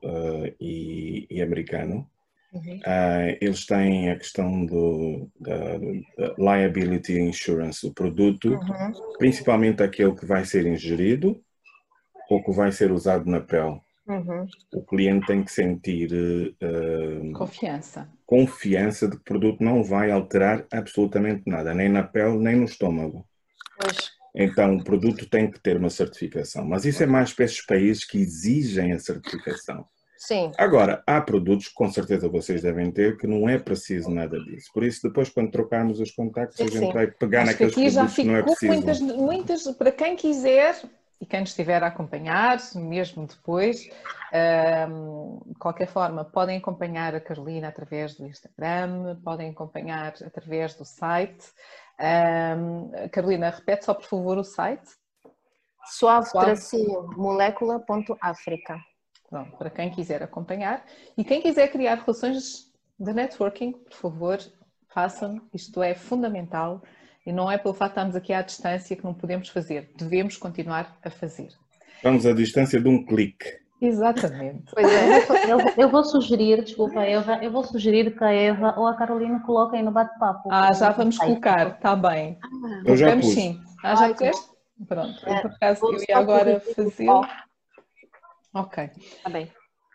Speaker 4: e americano. Uhum. Uh, eles têm a questão do da, da liability insurance, o produto, uhum. principalmente aquele que vai ser ingerido ou que vai ser usado na pele. Uhum. O cliente tem que sentir uh,
Speaker 1: confiança.
Speaker 4: confiança de que o produto não vai alterar absolutamente nada, nem na pele, nem no estômago. Pois. Então, o produto tem que ter uma certificação. Mas isso é mais para esses países que exigem a certificação.
Speaker 2: Sim.
Speaker 4: Agora, há produtos que com certeza vocês devem ter que não é preciso nada disso. Por isso, depois, quando trocarmos os contactos, a gente vai pegar Acho naqueles que aqui produtos já que não é preciso.
Speaker 1: Muitas, muitas, para quem quiser e quem estiver a acompanhar, mesmo depois, um, de qualquer forma, podem acompanhar a Carolina através do Instagram, podem acompanhar através do site. Um, Carolina, repete só por favor o site.
Speaker 2: Suave-molécula.africa.
Speaker 1: Pronto, para quem quiser acompanhar. E quem quiser criar relações de networking, por favor, façam. Isto é fundamental e não é pelo facto de estarmos aqui à distância que não podemos fazer. Devemos continuar a fazer.
Speaker 4: Estamos à distância de um clique.
Speaker 1: Exatamente.
Speaker 5: Pois é, eu, eu, vou sugerir, desculpa Eva, eu vou sugerir que a Eva ou a Carolina coloquem no bate-papo.
Speaker 1: Ah, já vamos colocar, está bem.
Speaker 4: Ah, eu já pus. sim.
Speaker 1: Ah, já puseste? Pronto, é, por acaso eu ia agora fazer. Ok.
Speaker 2: Está bem.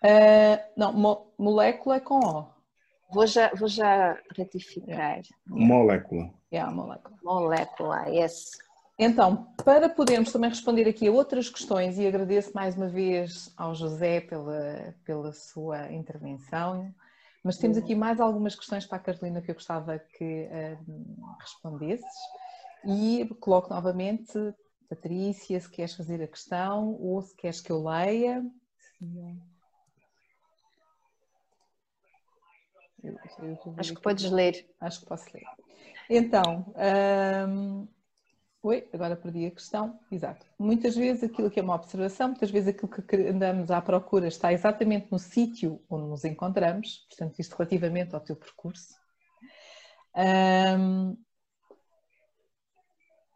Speaker 1: Uh, não, mo molécula é com O.
Speaker 2: Vou já, vou já retificar. Yeah.
Speaker 4: Molécula.
Speaker 1: É, yeah, molécula.
Speaker 2: Molécula, yes.
Speaker 1: Então, para podermos também responder aqui a outras questões, e agradeço mais uma vez ao José pela, pela sua intervenção, mas temos aqui mais algumas questões para a Carolina que eu gostava que uh, respondesses. E coloco novamente Patrícia, se queres fazer a questão ou se queres que eu leia.
Speaker 2: Acho que podes ler.
Speaker 1: Acho que posso ler. Então, hum, oi, agora perdi a questão. Exato. Muitas vezes aquilo que é uma observação, muitas vezes aquilo que andamos à procura está exatamente no sítio onde nos encontramos, portanto, isto relativamente ao teu percurso. Hum,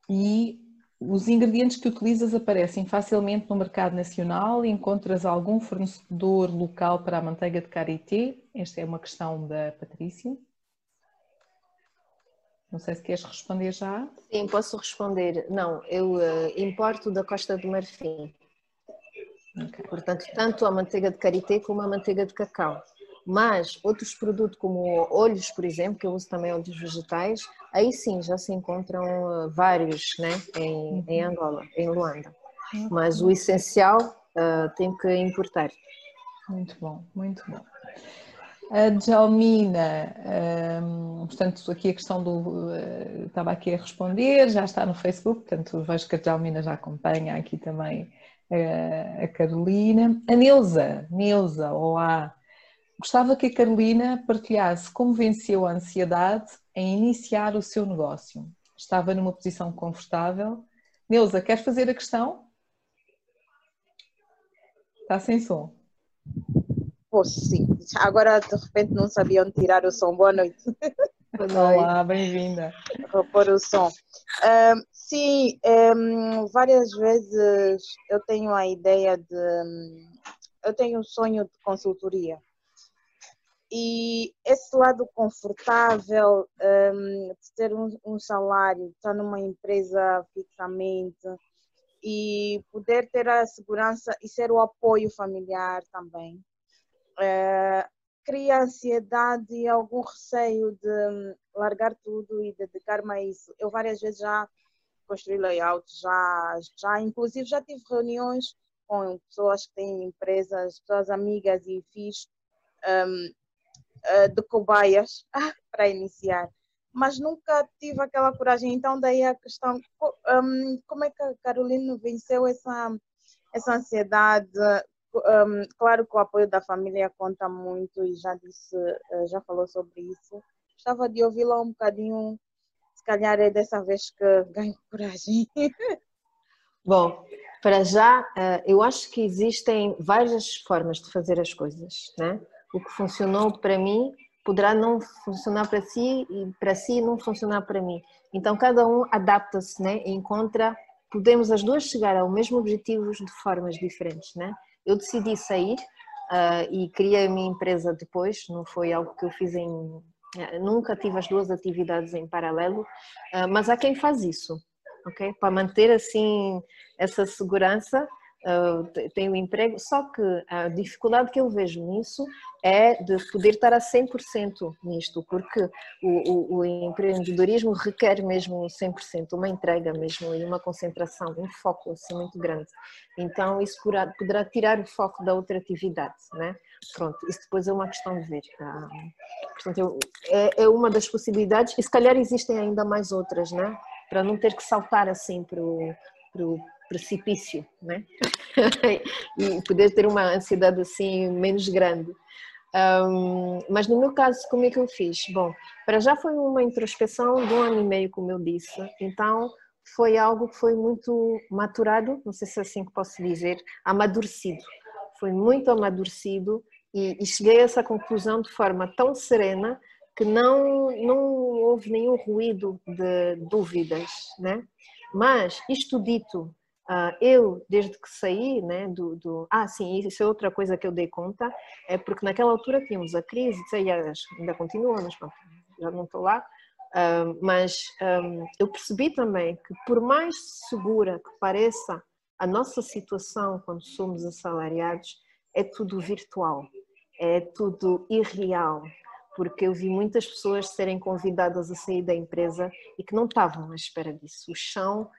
Speaker 1: e os ingredientes que utilizas aparecem facilmente no mercado nacional? Encontras algum fornecedor local para a manteiga de karité? Esta é uma questão da Patrícia. Não sei se queres responder já.
Speaker 2: Sim, posso responder. Não, eu uh, importo da Costa do Marfim. Okay. Portanto, tanto a manteiga de karité como a manteiga de cacau. Mas outros produtos como olhos, por exemplo, que eu uso também óleos vegetais, aí sim já se encontram uh, vários né, em, em uhum. Angola, em Luanda. Mas o essencial uh, tem que importar.
Speaker 1: Muito bom, muito bom. A Djalmina, um, portanto, aqui a questão do. Uh, estava aqui a responder, já está no Facebook, portanto, vejo que a Djalmina já acompanha aqui também uh, a Carolina. A Neuza, Neuza, olá. Gostava que a Carolina partilhasse como venceu a ansiedade em iniciar o seu negócio. Estava numa posição confortável. Neuza, queres fazer a questão? Está sem som.
Speaker 6: Posso sim. Agora de repente não sabia onde tirar o som. Boa noite.
Speaker 1: Olá, [LAUGHS] bem-vinda.
Speaker 6: Vou pôr o som. Um, sim, um, várias vezes eu tenho a ideia de. Eu tenho um sonho de consultoria e esse lado confortável um, de ter um, um, salário, estar numa empresa fixamente e poder ter a segurança e ser o apoio familiar também, uh, cria ansiedade e algum receio de hum, largar tudo e dedicar-me a isso. Eu várias vezes já construí layout, já, já inclusive já tive reuniões com pessoas que têm empresas, pessoas amigas e fiz um, uh, de cobaias [LAUGHS] para iniciar, mas nunca tive aquela coragem. Então, daí a questão: um, como é que a Carolina venceu essa, essa ansiedade? Um, claro que o apoio da família conta muito e já disse, eh, já falou sobre isso. Gostava de ouvi-la um bocadinho, se calhar é dessa vez que ganho [LAUGHS] coragem.
Speaker 2: Bom, para já, eh, eu acho que existem várias formas de fazer as coisas, né? O que funcionou para mim poderá não funcionar para si e para si não funcionar para mim. Então cada um adapta-se, né? Encontra podemos as duas chegar ao mesmo objetivo de formas diferentes, né? Eu decidi sair uh, e criei a minha empresa depois, não foi algo que eu fiz em. Eh, nunca tive as duas atividades em paralelo, uh, mas há quem faz isso, ok? Para manter assim essa segurança uh, tenho emprego, só que a dificuldade que eu vejo nisso é de poder estar a 100% nisto, porque o, o, o, empreendedorismo requer mesmo 100%, uma entrega mesmo e uma concentração, um foco assim muito grande. Então isso poderá, tirar o foco da outra atividade, né? Pronto, isso depois é uma questão de ver. Tá? Portanto, é, é uma das possibilidades e se calhar existem ainda mais outras, né? Para não ter que saltar assim para o precipício, né? [LAUGHS] e poder ter uma ansiedade assim menos grande. Um, mas no meu caso, como é que eu fiz? Bom, para já foi uma introspeção de um ano e meio, como eu disse, então foi algo que foi muito maturado, não sei se é assim que posso dizer, amadurecido. Foi muito amadurecido e, e cheguei a essa conclusão de forma tão serena que não, não houve nenhum ruído de dúvidas, né? Mas isto dito, Uh, eu, desde que saí, né, do, do, Ah, sim, isso é outra coisa que eu dei conta, é porque naquela altura tínhamos a crise, e ainda continua, mas pronto, já não estou lá, uh, mas um, eu percebi também que por mais segura que pareça a nossa situação quando somos assalariados, é tudo virtual, é tudo irreal, porque eu vi muitas pessoas serem convidadas a sair da empresa e que não estavam à espera disso. O chão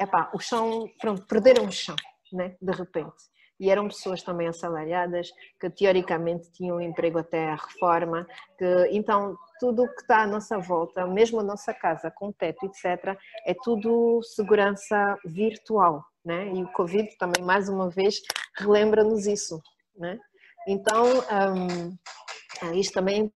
Speaker 2: epá, o chão, pronto, perderam o chão, né, de repente. E eram pessoas também assalariadas, que teoricamente tinham um emprego até a reforma, que, então tudo o que está à nossa volta, mesmo a nossa casa com teto, etc., é tudo segurança virtual, né? E o Covid também, mais uma vez, relembra-nos isso, né? Então, um, isto também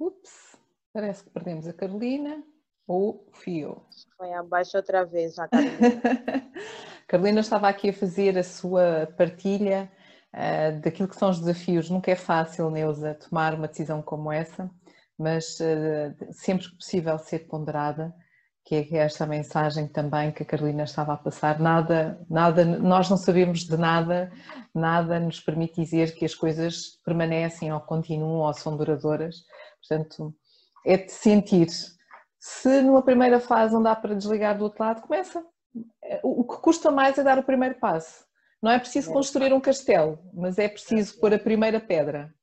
Speaker 1: Ups, parece que perdemos a Carolina ou o fio.
Speaker 6: Foi abaixo outra vez, a [LAUGHS]
Speaker 1: Carolina. Carolina estava aqui a fazer a sua partilha uh, daquilo que são os desafios. Nunca é fácil, Neuza, tomar uma decisão como essa, mas uh, sempre que possível ser ponderada, que é esta mensagem também que a Carolina estava a passar. Nada, nada, nós não sabemos de nada, nada nos permite dizer que as coisas permanecem ou continuam ou são duradouras Portanto, é de sentir. Se numa primeira fase não dá para desligar do outro lado, começa. O que custa mais é dar o primeiro passo. Não é preciso construir um castelo, mas é preciso pôr a primeira pedra.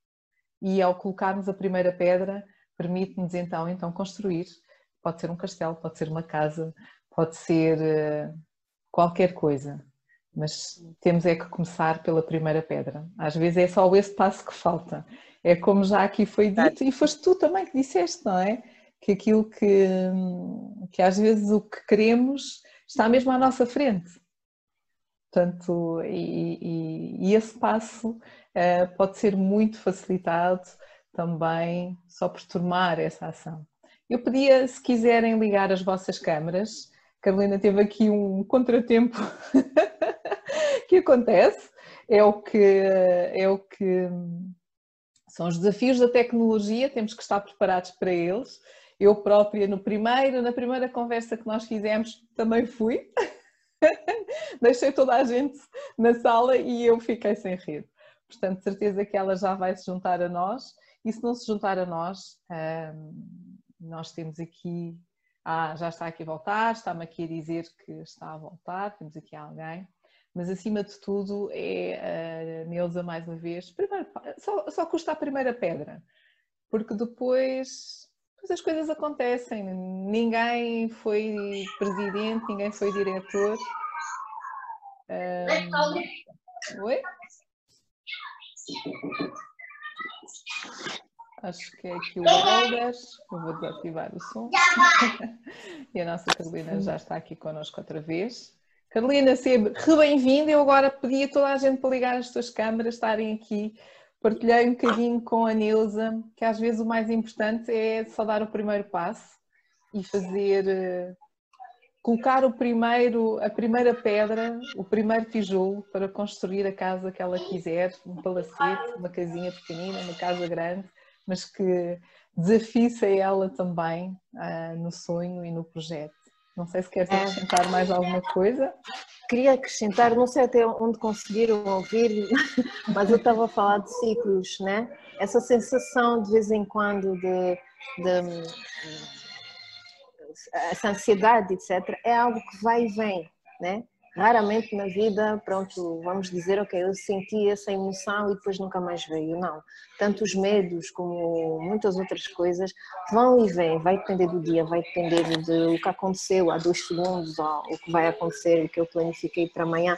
Speaker 1: E ao colocarmos a primeira pedra, permite-nos então, então construir. Pode ser um castelo, pode ser uma casa, pode ser eh, qualquer coisa. Mas temos é que começar pela primeira pedra. Às vezes é só esse passo que falta. É como já aqui foi dito, e foste tu também que disseste, não é? Que aquilo que, que às vezes o que queremos está mesmo à nossa frente. Portanto, e, e, e esse passo uh, pode ser muito facilitado também só por tomar essa ação. Eu pedia, se quiserem ligar as vossas câmaras, Carolina teve aqui um contratempo [LAUGHS] que acontece, é o que, é o que são os desafios da tecnologia, temos que estar preparados para eles. Eu própria, no primeiro, na primeira conversa que nós fizemos, também fui. [LAUGHS] Deixei toda a gente na sala e eu fiquei sem rede. Portanto, certeza que ela já vai se juntar a nós. E se não se juntar a nós, hum, nós temos aqui. Ah, já está aqui a voltar, está-me aqui a dizer que está a voltar, temos aqui alguém mas acima de tudo é a Neuza mais uma vez, primeiro, só, só custa a primeira pedra, porque depois, depois as coisas acontecem, ninguém foi presidente, ninguém foi diretor. Um, oi? Acho que é aqui o Aldas, eu vou desativar o som. [LAUGHS] e a nossa Carolina já está aqui connosco outra vez. Carolina, seja re-bem-vinda. Eu agora pedi a toda a gente para ligar as suas câmaras, estarem aqui. Partilhei um bocadinho com a Neuza que às vezes o mais importante é só dar o primeiro passo e fazer, eh, colocar o primeiro, a primeira pedra, o primeiro tijolo para construir a casa que ela quiser, um palacete, uma casinha pequenina, uma casa grande, mas que desafio-se a ela também uh, no sonho e no projeto. Não sei se queres é. acrescentar mais alguma coisa.
Speaker 2: Queria acrescentar, não sei até onde conseguiram ouvir, [LAUGHS] mas eu estava a falar de ciclos, né? Essa sensação de vez em quando de, de essa ansiedade, etc., é algo que vai e vem, né? Raramente na vida, pronto, vamos dizer, ok, eu senti essa emoção e depois nunca mais veio. Não. Tanto os medos como muitas outras coisas vão e vêm. Vai depender do dia, vai depender do que aconteceu há dois segundos, ou o que vai acontecer, o que eu planifiquei para amanhã.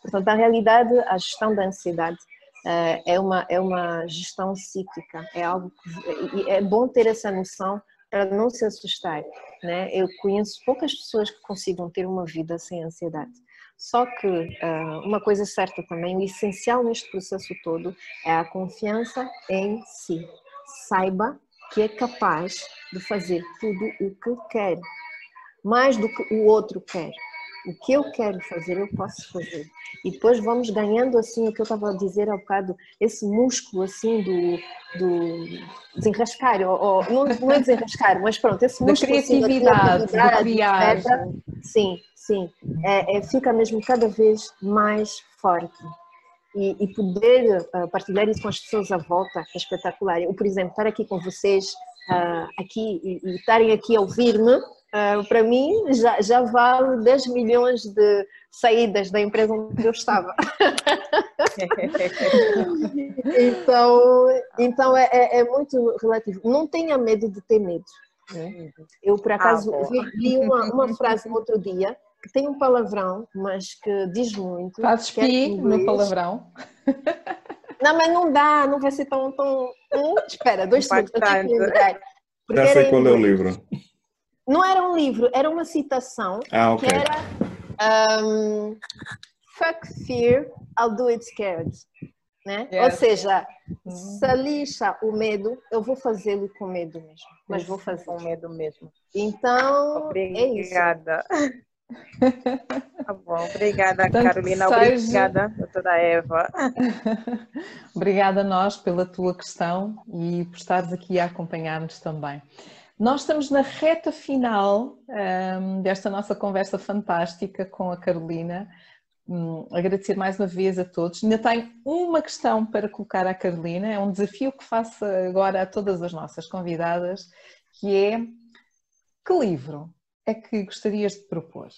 Speaker 2: Portanto, na realidade, a gestão da ansiedade uh, é uma, é uma gestão cíclica. É algo que, é bom ter essa noção para não se assustar. Né? Eu conheço poucas pessoas que consigam ter uma vida sem ansiedade. Só que uh, uma coisa certa também, o essencial neste processo todo é a confiança em si. Saiba que é capaz de fazer tudo o que quer, mais do que o outro quer. O que eu quero fazer, eu posso fazer. E depois vamos ganhando assim o que eu estava a dizer há bocado, esse músculo assim do, do desenrascar, ou, ou não, não é desenrascar, mas pronto, esse músculo
Speaker 1: da criatividade, assim, da criar.
Speaker 2: Sim, sim, é, é, fica mesmo cada vez mais forte. E, e, poder uh, partilhar isso com as pessoas à volta é espetacular. Eu, por exemplo, estar aqui com vocês, uh, aqui e, e estarem aqui a ouvir-me, uh, para mim já, já vale 10 milhões de saídas da empresa onde eu estava. [LAUGHS] então, então é, é, é, muito relativo. Não tenha medo de ter medo. Né? Eu, por acaso, ah, vi uma, uma frase no outro dia que tem um palavrão, mas que diz muito.
Speaker 1: Fazes pi é no palavrão?
Speaker 2: Não, mas não dá, não vai ser tão. tão... Hum, espera, dois segundos.
Speaker 4: Já sei qual é o livro.
Speaker 2: Não era um livro, era uma citação
Speaker 4: ah, okay.
Speaker 2: que era um, Fuck fear, I'll do it scared. Né? Yes. Ou seja, uhum. se lixa o medo, eu vou fazê-lo com medo mesmo. Mas vou fazer
Speaker 6: com medo mesmo.
Speaker 2: Então,
Speaker 6: Obrigada. é isso. [LAUGHS] Tá bom, obrigada Tanto Carolina, seja... obrigada doutora Eva. [LAUGHS]
Speaker 1: obrigada a nós pela tua questão e por estares aqui a acompanhar-nos também. Nós estamos na reta final um, desta nossa conversa fantástica com a Carolina. Um, agradecer mais uma vez a todos. Ainda tenho uma questão para colocar à Carolina, é um desafio que faço agora a todas as nossas convidadas, que é que livro é que gostarias de propor?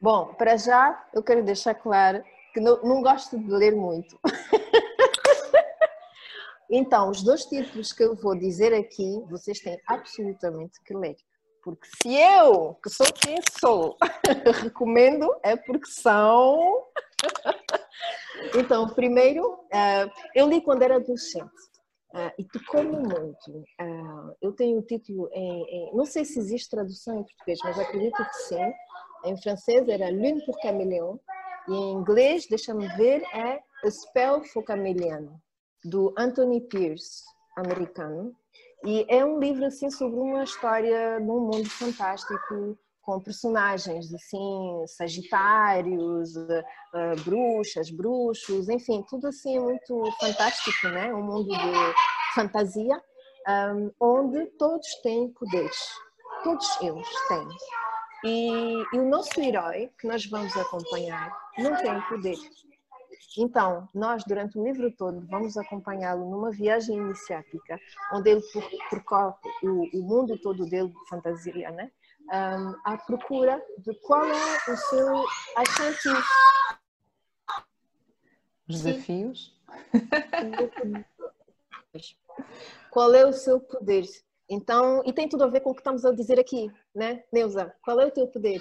Speaker 2: Bom, para já eu quero deixar claro que não, não gosto de ler muito. [LAUGHS] então, os dois títulos que eu vou dizer aqui, vocês têm absolutamente que ler. Porque se eu, que sou quem sou, [LAUGHS] recomendo, é porque são. [LAUGHS] então, primeiro, eh, eu li quando era adolescente. Uh, e tocou-me muito. Uh, eu tenho o título em, em, Não sei se existe tradução em português, mas acredito que sim. Em francês era Lune pour Caméléon. E em inglês, deixa-me ver, é A Spell for Chameleon, do Anthony Pierce, americano. E é um livro assim sobre uma história num mundo fantástico com personagens assim, sagitários, uh, bruxas, bruxos, enfim, tudo assim muito fantástico, né? Um mundo de fantasia, um, onde todos têm poderes, todos eles têm. E, e, o nosso herói, que nós vamos acompanhar, não tem poder. Então, nós, durante o livro todo, vamos acompanhá-lo numa viagem iniciática, onde ele percorre o, o mundo todo dele de fantasia, né? um, à procura de qual é o seu achante.
Speaker 1: Os desafios? [LAUGHS]
Speaker 2: qual é o seu poder? Então, e tem tudo a ver com o que estamos a dizer aqui, né, Neuza? Qual é o teu poder?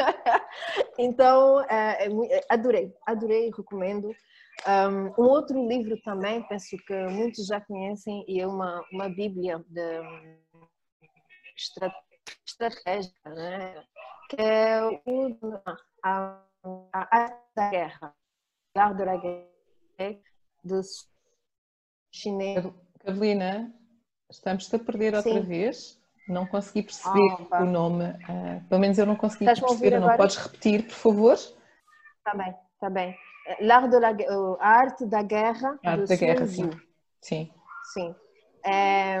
Speaker 2: [LAUGHS] então, é, é, adorei, adorei, recomendo. Um, outro livro também, penso que muitos já conhecem, e é uma, uma bíblia de estratégia né? que é o, a, a da guerra, a arte da guerra dos chineses.
Speaker 1: Carolina, estamos a perder outra Sim. vez. Não consegui perceber oh, o nome. Uh, pelo menos eu não consegui Estás perceber. Não podes repetir, por favor?
Speaker 2: Está bem, está bem. L'art de la, a arte da guerra.
Speaker 1: Arte da guerra, sim. sim.
Speaker 2: sim. É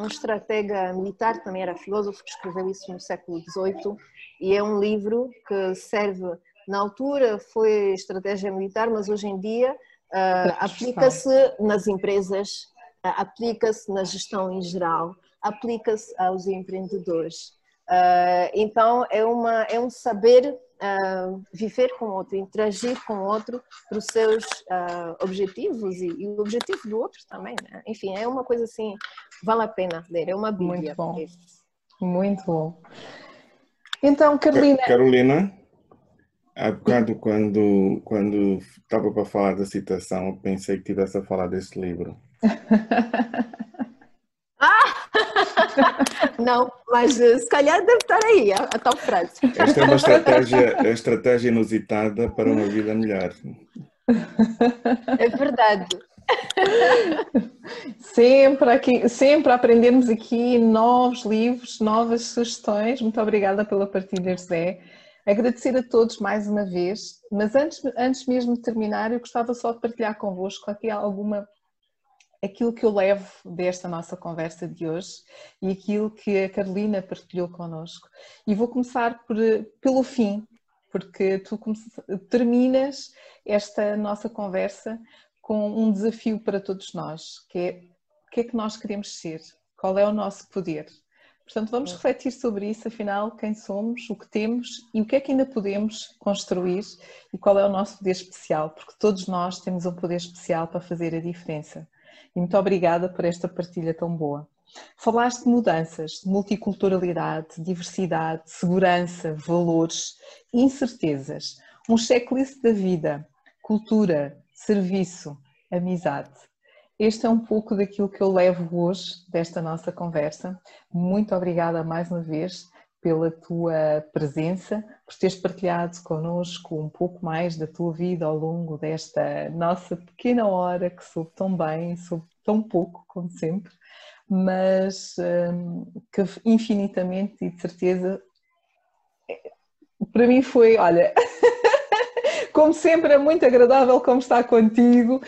Speaker 2: um estratega militar, também era filósofo, que escreveu isso no século XVIII, e é um livro que serve, na altura foi estratégia militar, mas hoje em dia uh, aplica-se nas empresas, aplica-se na gestão em geral, aplica-se aos empreendedores. Uh, então, é, uma, é um saber uh, viver com o outro, interagir com o outro para os seus uh, objetivos e, e, o objetivo do outro também. Né? Enfim, é uma coisa assim, vale a pena ler, é uma bíblia.
Speaker 1: Muito bom, muito bom. Então, Carolina...
Speaker 4: Carolina, há bocado quando, quando estava para falar da citação, pensei que tivesse a falar desse livro. [LAUGHS] [LAUGHS]
Speaker 2: Não, mas eh, se calhar deve estar aí a, a tal frase.
Speaker 4: Esta é uma estratégia, é estratégia inusitada para uma vida melhor.
Speaker 2: É verdade. [LAUGHS]
Speaker 1: Sempre aqui, sempre aprendemos aqui novos livros, novas sugestões. Muito obrigada pela partilha, José. Agradecer a todos mais uma vez, mas antes, antes mesmo de terminar, eu gostava só de partilhar convosco aqui alguma aquilo que eu levo desta nossa conversa de hoje e aquilo que a Carolina partilhou connosco. E vou começar por, pelo fim, porque tu terminas esta nossa conversa com um desafio para todos nós, que é o que é que nós queremos ser, qual é o nosso poder. Portanto, vamos refletir sobre isso, afinal, quem somos, o que temos e o que é que ainda podemos construir e qual é o nosso poder especial, porque todos nós temos um poder especial para fazer a diferença e muito obrigada por esta partilha tão boa. Falaste de mudanças, de multiculturalidade, diversidade, segurança, valores, incertezas, um checklist da vida, cultura, serviço, amizade. Este é um pouco daquilo que eu levo hoje desta nossa conversa. Muito obrigada mais uma vez pela tua presença, por teres partilhado connosco um pouco mais da tua vida ao longo desta nossa pequena hora que soube tão bem, soube tão pouco, como sempre, mas hum, que infinitamente e de certeza para mim foi, olha, [LAUGHS] como sempre é muito agradável como está contigo,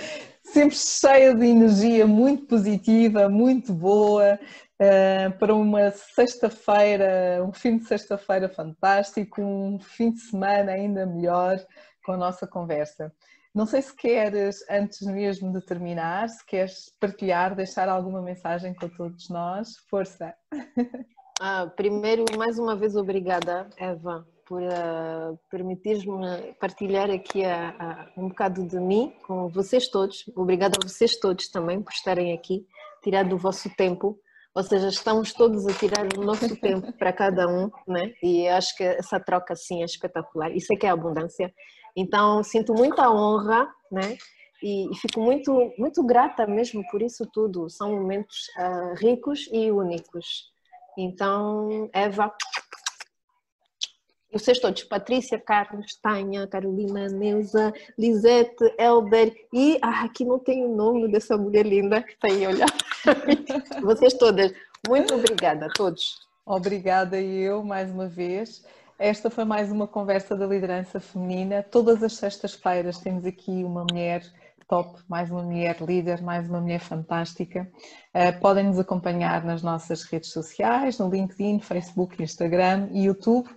Speaker 1: sempre cheia de energia muito positiva, muito boa, uh, para uma sexta-feira, um fim de sexta-feira fantástico, um fim de semana ainda melhor com a nossa conversa. Não sei se queres, antes mesmo de terminar, se queres partilhar, deixar alguma mensagem com todos nós. Força! [LAUGHS]
Speaker 2: Ah, primeiro, mais uma vez, obrigada, Eva, por uh, permitir-me partilhar aqui a, a, um bocado de mim com vocês todos. Obrigada a vocês todos também por estarem aqui, tirar do vosso tempo ou seja, estamos todos a tirar o nosso tempo para cada um, né? E acho que essa troca assim é espetacular. Isso é que é abundância. Então, sinto muita honra, né? E, e fico muito muito grata mesmo por isso tudo. São momentos uh, ricos e únicos. Então, Eva, vocês todos, Patrícia, Carlos, Tânia, Carolina, Neuza, Lisete, Elber e ah, aqui não tem o nome dessa mulher linda que está aí olhar. [LAUGHS] vocês todas, muito obrigada a todos.
Speaker 1: Obrigada eu mais uma vez. Esta foi mais uma conversa da liderança feminina. Todas as sextas-feiras temos aqui uma mulher top, mais uma mulher líder, mais uma mulher fantástica. Uh, podem nos acompanhar nas nossas redes sociais, no LinkedIn, Facebook, Instagram e YouTube.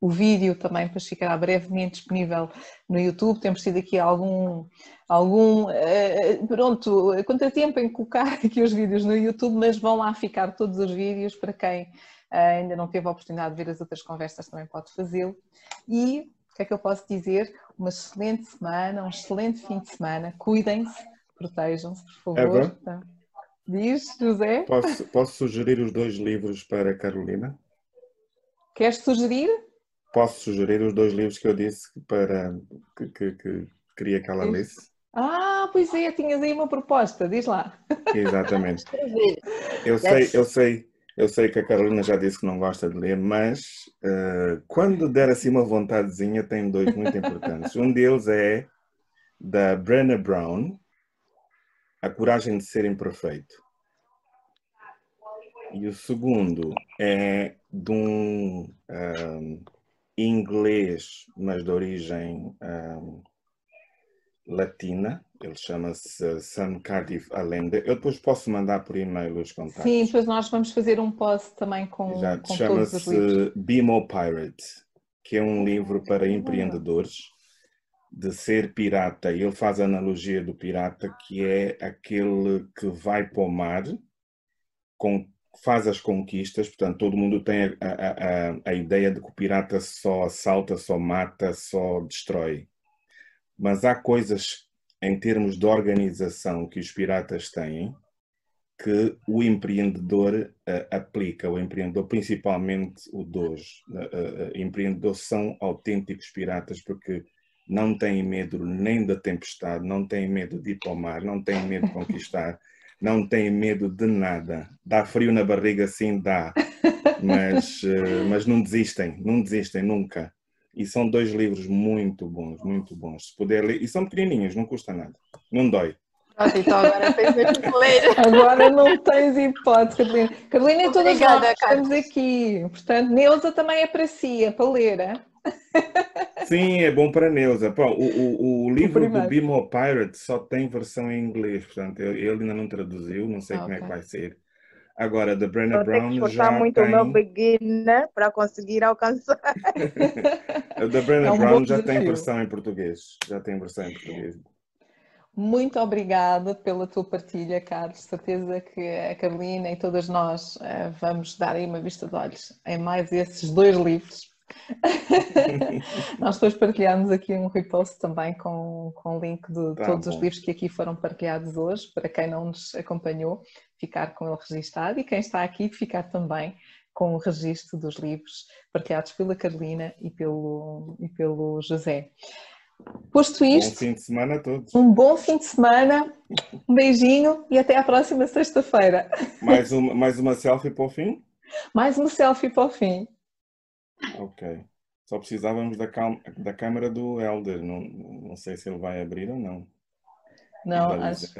Speaker 1: O vídeo também depois ficará brevemente disponível no YouTube. Temos tido aqui algum, algum uh, pronto, contratempo em colocar [LAUGHS] aqui os vídeos no YouTube, mas vão lá ficar todos os vídeos para quem uh, ainda não teve a oportunidade de ver as outras conversas também pode fazê-lo. E o que é que eu posso dizer? Uma excelente semana, um excelente fim de semana. Cuidem-se, protejam-se, por favor. Eva, Diz, José.
Speaker 4: Posso, posso sugerir os dois livros para a Carolina?
Speaker 1: Queres sugerir?
Speaker 4: Posso sugerir os dois livros que eu disse para que, que, que queria que ela lesse.
Speaker 1: Ah, pois é, tinhas aí uma proposta, diz lá.
Speaker 4: Exatamente. [LAUGHS] Eu sei, eu sei, eu sei que a Carolina já disse que não gosta de ler, mas uh, quando der assim uma vontadezinha, tem dois muito importantes. Um deles é da Brenna Brown, A Coragem de Ser Imperfeito. E o segundo é de um, um ah, inglês, mas de origem um, latina, ele chama-se Sam Cardiff Allende. Eu depois posso mandar por e-mail os contatos.
Speaker 1: Sim, depois nós vamos fazer um post também com, com todos os livros.
Speaker 4: chama-se Pirate, que é um livro para empreendedores de ser pirata. Ele faz a analogia do pirata, que é aquele que vai para o mar, com, faz as conquistas, portanto, todo mundo tem a, a, a, ideia de que o pirata só assalta, só mata, só destrói. Mas há coisas em termos de organização que os piratas têm que o empreendedor uh, aplica, o empreendedor, principalmente o dois. Uh, uh, empreendedores são autênticos piratas porque não têm medo nem da tempestade, não têm medo de ir para o mar, não têm medo de [LAUGHS] conquistar, não têm medo de nada. Dá frio na barriga, sim, dá, [LAUGHS] mas, mas não desistem, não desistem nunca. E são dois livros muito bons, muito bons. Se puder ler, e são pequenininhos, não custa nada, não dói.
Speaker 2: Pronto, então agora tens que ler. [LAUGHS]
Speaker 1: Agora não tens hipótese, Carolina. Carolina, todas
Speaker 2: Obrigada,
Speaker 1: nós estamos aqui. Portanto, Neuza também é para si, é para ler. hein?
Speaker 4: Sim, é bom para Neuza. Pô, o, o, o [LAUGHS] livro do
Speaker 1: primeiro.
Speaker 4: Bimo Pirate só tem versão em inglês, portanto, ele ainda não traduziu, não sei
Speaker 1: Ah,
Speaker 4: como é que vai ser. Agora, da Brenna
Speaker 6: Eu tenho que
Speaker 4: Brown
Speaker 6: esforçar
Speaker 4: já
Speaker 6: muito o meu
Speaker 4: tem.
Speaker 6: beginner para conseguir alcançar.
Speaker 4: A da Brenna
Speaker 1: É um
Speaker 4: Brown já tem versão em português. Já tem versão em português.
Speaker 1: Muito obrigada pela tua partilha, Carlos. Certeza que a Carolina e todas nós eh, vamos dar aí uma vista de olhos em mais esses dois livros. [LAUGHS] nós depois partilhamos aqui um repost também com, com o link de
Speaker 4: Tá
Speaker 1: todos os
Speaker 4: bom.
Speaker 1: livros que aqui foram partilhados hoje, para quem não nos acompanhou, ficar com ele registado e quem está aqui ficar também com o registro dos livros partilhados pela Carolina e pelo, e pelo José. Posto
Speaker 4: Bom
Speaker 1: isto,
Speaker 4: fim de semana a todos.
Speaker 1: um bom fim de semana, um beijinho e até à próxima sexta-feira.
Speaker 4: Mais uma, mais uma selfie para o fim? [LAUGHS]
Speaker 1: Mais um selfie para o fim.
Speaker 4: Ok. Só precisávamos da, cal- da câmera do Elder. Não, não sei se ele vai abrir ou não.
Speaker 1: Não, acho.